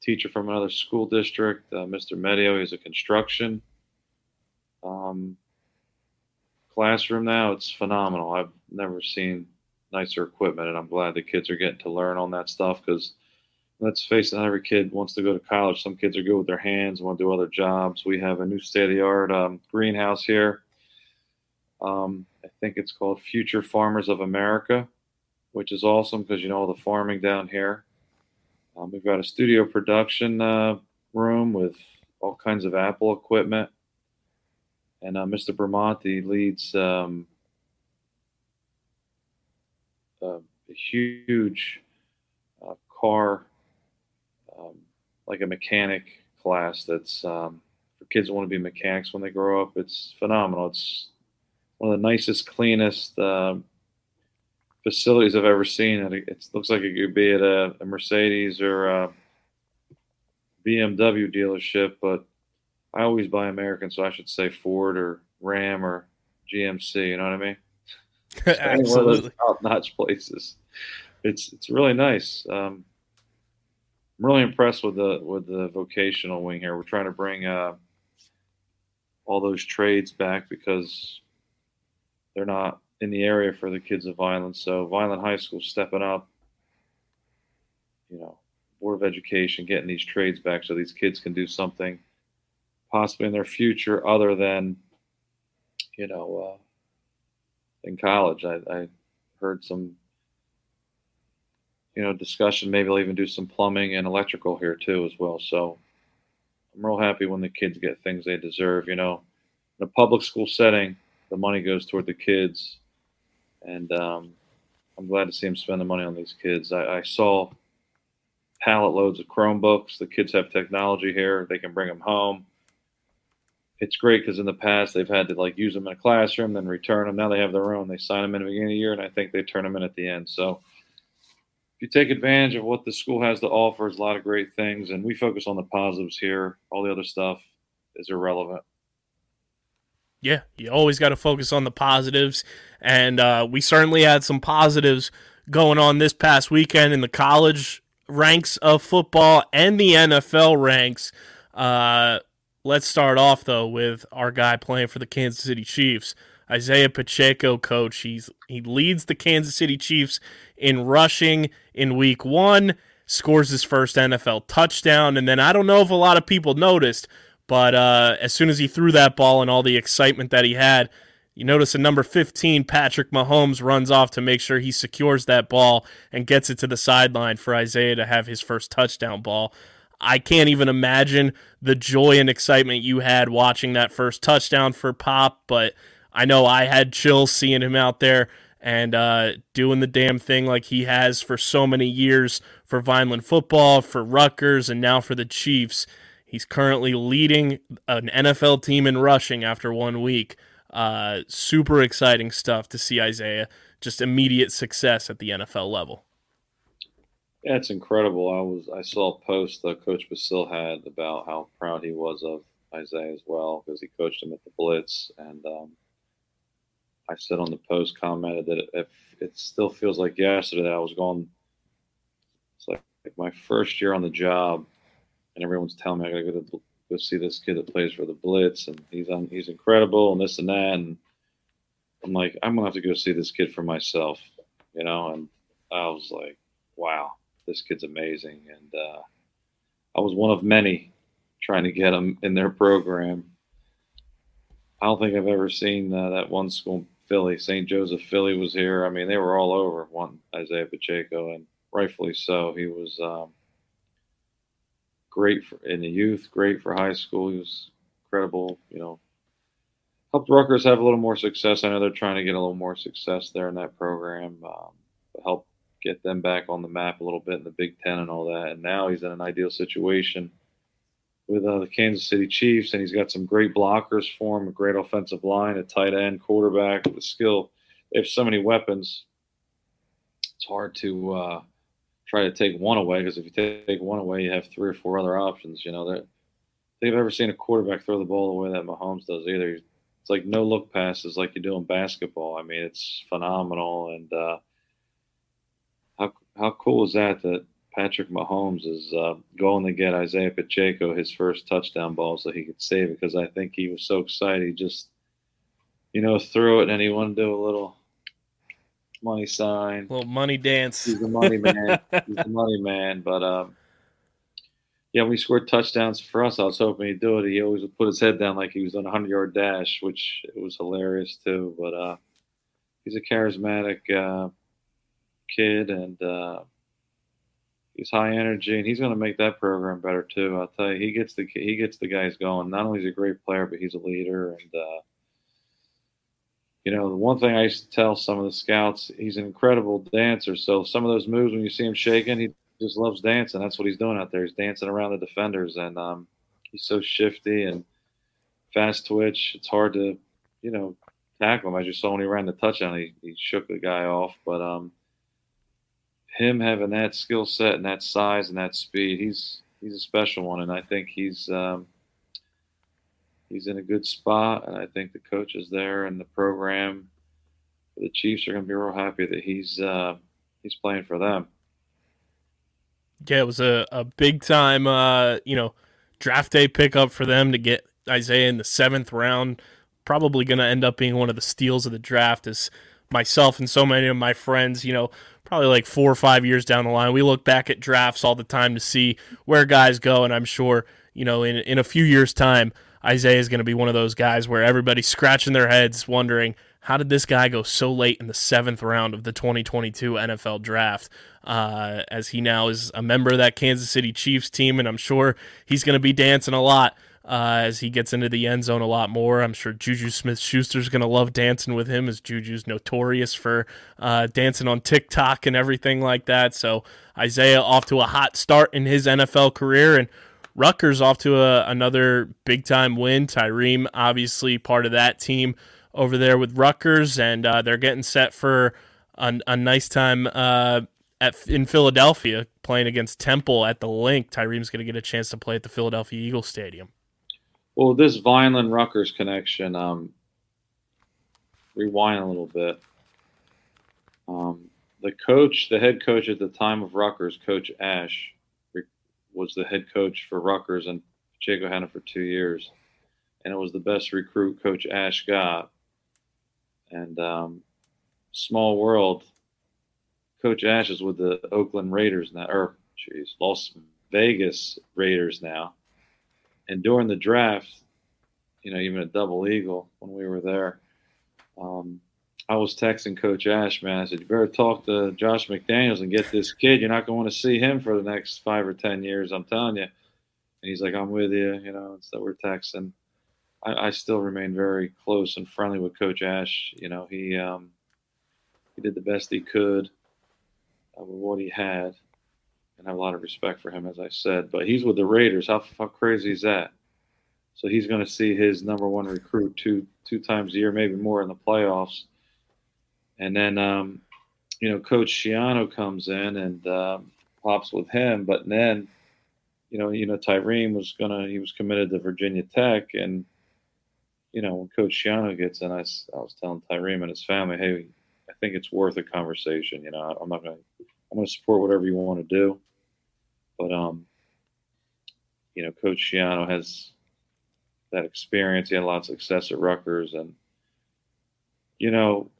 teacher from another school district, uh, Mr. Medio. He's a construction um, classroom now. It's phenomenal. I've never seen nicer equipment, and I'm glad the kids are getting to learn on that stuff because let's face it, not every kid wants to go to college. Some kids are good with their hands, want to do other jobs. We have a new state of the art um, greenhouse here. Um, I think it's called Future Farmers of America, which is awesome because you know all the farming down here. Um, we've got a studio production uh, room with all kinds of Apple equipment and uh, Mr. Bramante leads um, a huge uh, car, um, like a mechanic class that's um, for kids that want to be mechanics when they grow up. It's phenomenal. It's one of the nicest, cleanest uh, facilities I've ever seen. It, it, looks like it could be at a, a Mercedes or a BMW dealership, but I always buy American, so I should say Ford or Ram or GMC. You know what I mean? One of those Absolutely. top-notch places. It's it's really nice. Um, I'm really impressed with the with the vocational wing here. We're trying to bring uh, all those trades back because they're not in the area for the kids of Vineland. So Vineland High School stepping up. You know, Board of Education getting these trades back so these kids can do something possibly in their future other than you know uh, in college. I, I heard some you know discussion. Maybe they'll even do some plumbing and electrical here too as well. So I'm real happy when the kids get things they deserve. You know, in a public school setting, the money goes toward the kids, and um, I'm glad to see them spend the money on these kids. I, I saw pallet loads of Chromebooks. The kids have technology here; they can bring them home. It's great because in the past they've had to like use them in a classroom, then return them. Now they have their own. They sign them in the beginning of the year, and I think they turn them in at the end. So if you take advantage of what the school has to offer, there's a lot of great things, and we focus on the positives here. All the other stuff is irrelevant. Yeah, you always got to focus on the positives, and uh, we certainly had some positives going on this past weekend in the college ranks of football and the NFL ranks. Uh, let's start off though with our guy playing for the Kansas City Chiefs, Isaiah Pacheco. Coach, he's he leads the Kansas City Chiefs in rushing in Week One, scores his first NFL touchdown, and then I don't know if a lot of people noticed. But uh, as soon as he threw that ball and all the excitement that he had, you notice at number 15, Patrick Mahomes runs off to make sure he secures that ball and gets it to the sideline for Isaiah to have his first touchdown ball. I can't even imagine the joy and excitement you had watching that first touchdown for Pop, but I know I had chills seeing him out there and uh, doing the damn thing like he has for so many years for Vineland football, for Rutgers, and now for the Chiefs. He's currently leading an NFL team in rushing after one week. Uh, super exciting stuff to see Isaiah. Just immediate success at the NFL level. It's incredible. I was I saw a post that Coach Basil had about how proud he was of Isaiah as well because he coached him at the Blitz, and um, I said on the post commented that if it still feels like yesterday that I was going. It's like, like my first year on the job, and everyone's telling me I gotta go to go see this kid that plays for the Blitz, and he's on he's incredible and this and that, and I'm like I'm gonna have to go see this kid for myself, you know, and I was like, wow this kid's amazing. And uh, I was one of many trying to get him in their program. I don't think I've ever seen uh, that one school Philly, St. Joseph Philly was here. I mean, they were all over wanting Isaiah Pacheco, and rightfully so. He was um, great for, in the youth, great for high school. He was incredible, you know. Helped Rutgers have a little more success. I know they're trying to get a little more success there in that program. Um, help get them back on the map a little bit in the Big Ten and all that. And now he's in an ideal situation with uh, the Kansas City Chiefs, and he's got some great blockers for him, a great offensive line, a tight end, quarterback, the skill. They have so many weapons. It's hard to uh, try to take one away because if you take one away, you have three or four other options. You know, that they've ever seen a quarterback throw the ball the way that Mahomes does either. It's like no look passes like you do in basketball. I mean, it's phenomenal and. Uh, how cool is that that Patrick Mahomes is uh, going to get Isaiah Pacheco his first touchdown ball so he could save it because I think he was so excited he just you know threw it and he wanted to do a little money sign, little money dance. He's the money man. He's the money man. But um, yeah, when he scored touchdowns for us, I was hoping he'd do it. He always would put his head down like he was on a hundred yard dash, which it was hilarious too. But uh, he's a charismatic. Uh, kid, and uh, he's high energy, and he's going to make that program better too. I'll tell you, he gets the he gets the guys going. Not only is he a great player, but he's a leader, and uh, you know the one thing I used to tell some of the scouts, he's an incredible dancer. So some of those moves when you see him shaking, he just loves dancing. That's what he's doing out there. He's dancing around the defenders, and um, he's so shifty and fast twitch. It's hard to, you know, tackle him. As you saw when he ran the touchdown, he, he shook the guy off. But um, him having that skill set and that size and that speed, he's he's a special one, and I think he's um, he's in a good spot, and I think the coaches there and the program, the Chiefs are going to be real happy that he's uh, he's playing for them. Yeah, it was a, a big time, uh, you know, draft day pickup for them to get Isaiah in the seventh round. Probably going to end up being one of the steals of the draft. As myself and so many of my friends, you know, probably like four or five years down the line, we look back at drafts all the time to see where guys go, and I'm sure, you know, in in a few years' time, Isaiah is going to be one of those guys where everybody's scratching their heads, wondering how did this guy go so late in the seventh round of the 2022 NFL draft? Uh, as he now is a member of that Kansas City Chiefs team, and I'm sure he's going to be dancing a lot uh, as he gets into the end zone a lot more. I'm sure Juju Smith Schuster's going to love dancing with him, as Juju's notorious for uh, dancing on TikTok and everything like that. So Isaiah off to a hot start in his NFL career, and Rutgers off to a, another big time win. Tyreem, obviously, part of that team over there with Rutgers, and uh, they're getting set for a, a nice time uh, at in Philadelphia playing against Temple at the Linc. Tyreem's going to get a chance to play at the Philadelphia Eagles Stadium. Well, this Vineland Rutgers connection, um, rewind a little bit. Um, the coach, the head coach at the time of Rutgers, Coach Ash, was the head coach for Rutgers, and Pacheco had for two years. And it was the best recruit Coach Ash got. And um, small world, Coach Ash is with the Oakland Raiders now, or jeez, Las Vegas Raiders now. And during the draft, you know, even at Double Eagle when we were there, um, I was texting Coach Ash, man. I said, "You better talk to Josh McDaniels and get this kid. You're not going to want to see him for the next five or ten years. I'm telling you." And he's like, "I'm with you," you know. So we're texting. I, I still remain very close and friendly with Coach Ash. You know, he um, he did the best he could with what he had, and have a lot of respect for him, as I said. But he's with the Raiders. How how crazy is that? So he's going to see his number one recruit two two times a year, maybe more in the playoffs. And then, um, you know, Coach Schiano comes in and um, pops with him. But then, you know, you know, Tyreem was gonna he was committed to Virginia Tech, and you know, when Coach Schiano gets in, I was telling Tyreem and his family, hey, I think it's worth a conversation. You know, I'm not gonna I'm gonna support whatever you want to do, but um, you know, Coach Schiano has that experience. He had a lot of success at Rutgers, and you know,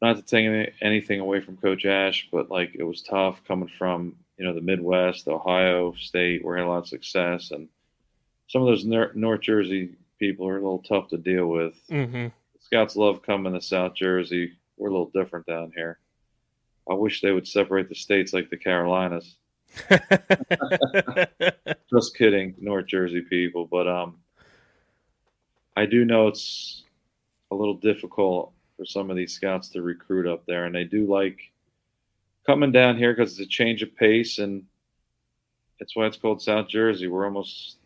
not to take any, anything away from Coach Ash, but like it was tough coming from you know the Midwest, Ohio State, where he had a lot of success, and some of those Nor- North Jersey people are a little tough to deal with. Mm-hmm. Scouts love coming to South Jersey. We're a little different down here. I wish they would separate the states like the Carolinas. Just kidding, North Jersey people. But um, I do know it's a little difficult for some of these scouts to recruit up there, and they do like coming down here because it's a change of pace, and that's why it's called South Jersey. We're almost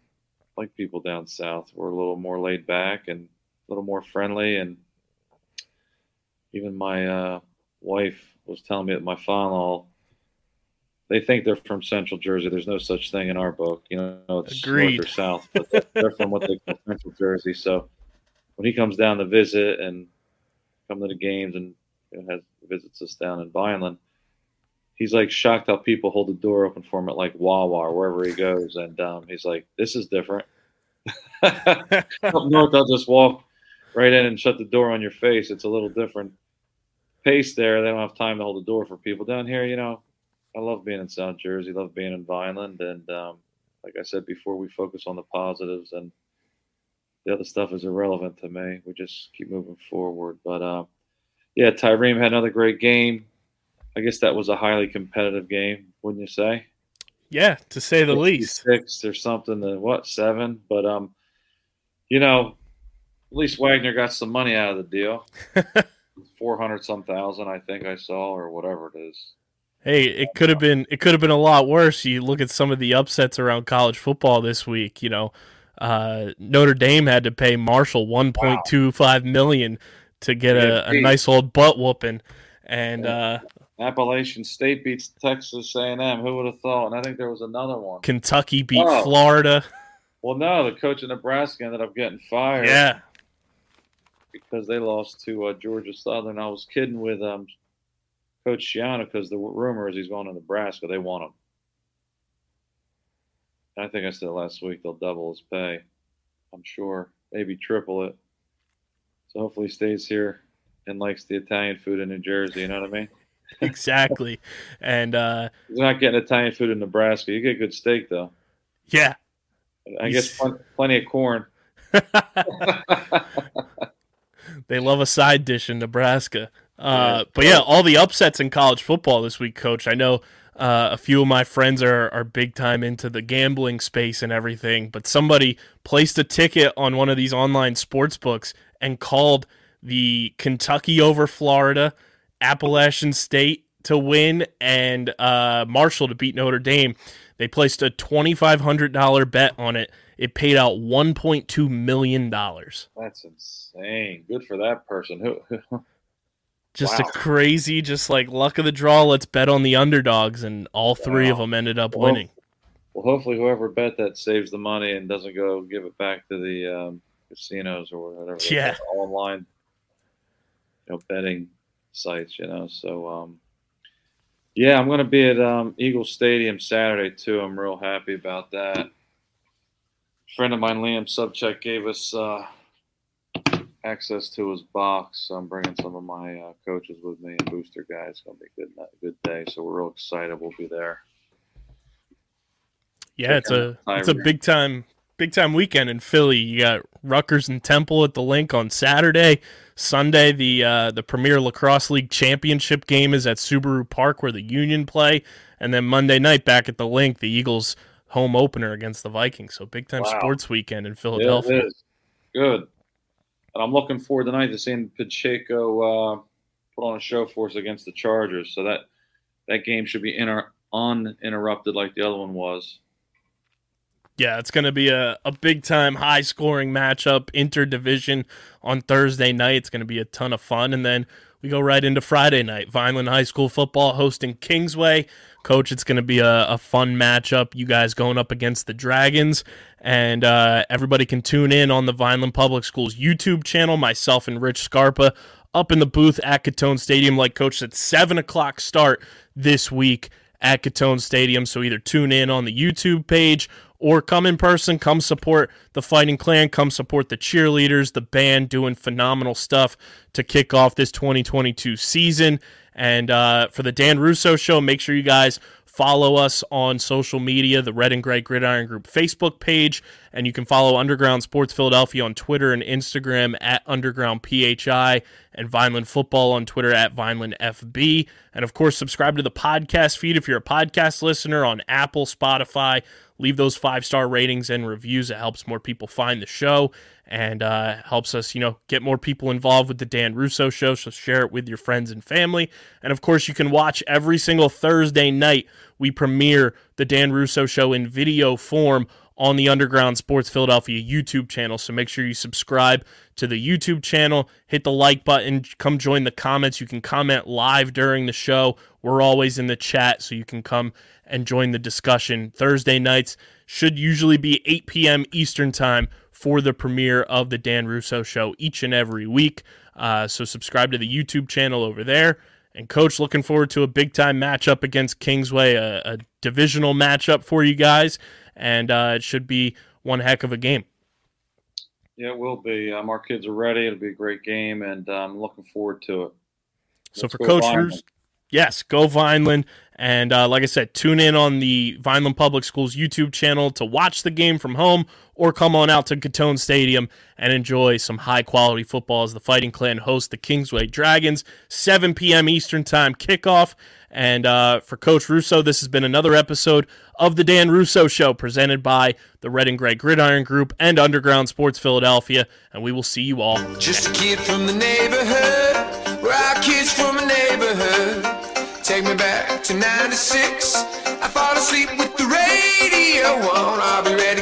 like people down south. We're a little more laid back and a little more friendly, and even my uh, wife was telling me that my father-in-law they think they're from Central Jersey. There's no such thing in our book. You know, it's Agreed. north or south, but they're- from what they call Central Jersey. So when he comes down to visit and come to the games and you know, has visits us down in Vineland, he's like shocked how people hold the door open for him at like Wawa or wherever he goes, and um, he's like, "This is different." Up north, they'll just walk right in and shut the door on your face. It's a little different pace there. They don't have time to hold the door for people down here. You know, I love being in South Jersey. Love being in Vineland, and um, like I said before, we focus on the positives, and the other stuff is irrelevant to me. We just keep moving forward. But uh, yeah, Tyreem had another great game. I guess that was a highly competitive game, wouldn't you say? yeah, to say the least. six or something to what seven, but um, you know, at least Wagner got some money out of the deal. Four hundred some thousand, I think I saw, or whatever it is. Hey, it could have been it could have been a lot worse. You look at some of the upsets around college football this week. You know, uh, Notre Dame had to pay Marshall one point two five million to get a, a nice old butt whooping, and uh, Appalachian State beats Texas A&M. Who would have thought? And I think there was another one. Kentucky beat Oh. Florida. Well, no, the coach of Nebraska ended up getting fired. Yeah. because they lost to uh, Georgia Southern. I was kidding with um, Coach Schiano because the rumor is he's going to Nebraska. They want him. I think I said last week they'll double his pay. I'm sure, maybe triple it. So hopefully he stays here and likes the Italian food in New Jersey. You know what I mean? Exactly. and uh, He's not getting Italian food in Nebraska. You get good steak though. yeah. I guess plen- plenty of corn. They love a side dish in Nebraska. Uh, but yeah, all the upsets in college football this week, Coach. I know uh, a few of my friends are are big time into the gambling space and everything. But somebody placed a ticket on one of these online sports books and called the Kentucky over Florida, Appalachian State to win, and uh, Marshall to beat Notre Dame. They placed a twenty five hundred dollar bet on it. It paid out one point two million dollars. That's insane. Good for that person. Who? Just Wow. a crazy, just like luck of the draw. Let's bet on the underdogs, and all three of them ended up Well, winning. Well, hopefully, whoever bet that saves the money and doesn't go give it back to the um, casinos or whatever. Yeah. online, you know, betting sites. You know, so um, yeah, I'm going to be at um, Eagle Stadium Saturday too. I'm real happy about that. A friend of mine, Liam Subcheck, gave us uh, access to his box. I'm bringing some of my uh, coaches with me and booster guys. It's going to be a good, good day. So we're real excited. We'll be there. Yeah, it's a it's a big time big time weekend in Philly. You got Rutgers and Temple at the Linc on Saturday. Sunday, the uh, the Premier Lacrosse League Championship game is at Subaru Park where the Union play, and then Monday night back at the Linc, the Eagles home opener against the Vikings. So big time Wow. sports weekend in Philadelphia. it is. Good. And I'm looking forward tonight to seeing Pacheco uh, put on a show for us against the Chargers. So that that game should be inter- uninterrupted like the other one was. Yeah, it's going to be a, a big time, high scoring matchup, interdivision on Thursday night. It's going to be a ton of fun. And then we go right into Friday night. Vineland High School football hosting Kingsway. Coach, it's going to be a, a fun matchup. You guys going up against the Dragons. And uh, everybody can tune in on the Vineland Public Schools YouTube channel. Myself and Rich Scarpa up in the booth at Gittone Stadium, like Coach said, 7 o'clock start this week at Gittone Stadium. So either tune in on the YouTube page or come in person, come support the Fighting Clan, come support the cheerleaders, the band doing phenomenal stuff to kick off this 2022 season. And uh, for the Dan Russo Show, make sure you guys follow us on social media, the Red and Gray Gridiron Group Facebook page, and you can follow Underground Sports Philadelphia on Twitter and Instagram at Underground PHI, and Vineland Football on Twitter at Vineland FB. And of course, subscribe to the podcast feed if you're a podcast listener on Apple, Spotify. Leave those five star ratings and reviews. It helps more people find the show and uh, helps us, you know, get more people involved with the Dan Russo show. So share it with your friends and family. And of course, you can watch every single Thursday night. We premiere the Dan Russo show in video form on the Underground Sports Philadelphia YouTube channel. So make sure you subscribe to the YouTube channel, hit the like button, come join the comments. You can comment live during the show. We're always in the chat, so you can come and join the discussion. Thursday nights should usually be 8 p.m. Eastern Time for the premiere of the Dan Russo Show each and every week. Uh, so subscribe to the YouTube channel over there. And coach, looking forward to a big time matchup against Kingsway, a, a divisional matchup for you guys, and uh, it should be one heck of a game. Yeah, it will be. Um, our kids are ready. It'll be a great game, and I'm looking forward to it. So Let's for go Coach Vineland. Yes, go Vineland. And uh, like I said, tune in on the Vineland Public Schools YouTube channel to watch the game from home or come on out to Gittone Stadium and enjoy some high quality football as the Fighting Clan hosts the Kingsway Dragons. 7 p.m. Eastern Time kickoff. And uh, for Coach Russo, this has been another episode of the Dan Russo Show presented by the Red and Gray Gridiron Group and Underground Sports Philadelphia. And we will see you all Just a kid from the neighborhood. Take me back to 96. I fall asleep with the radio on. I'll be ready.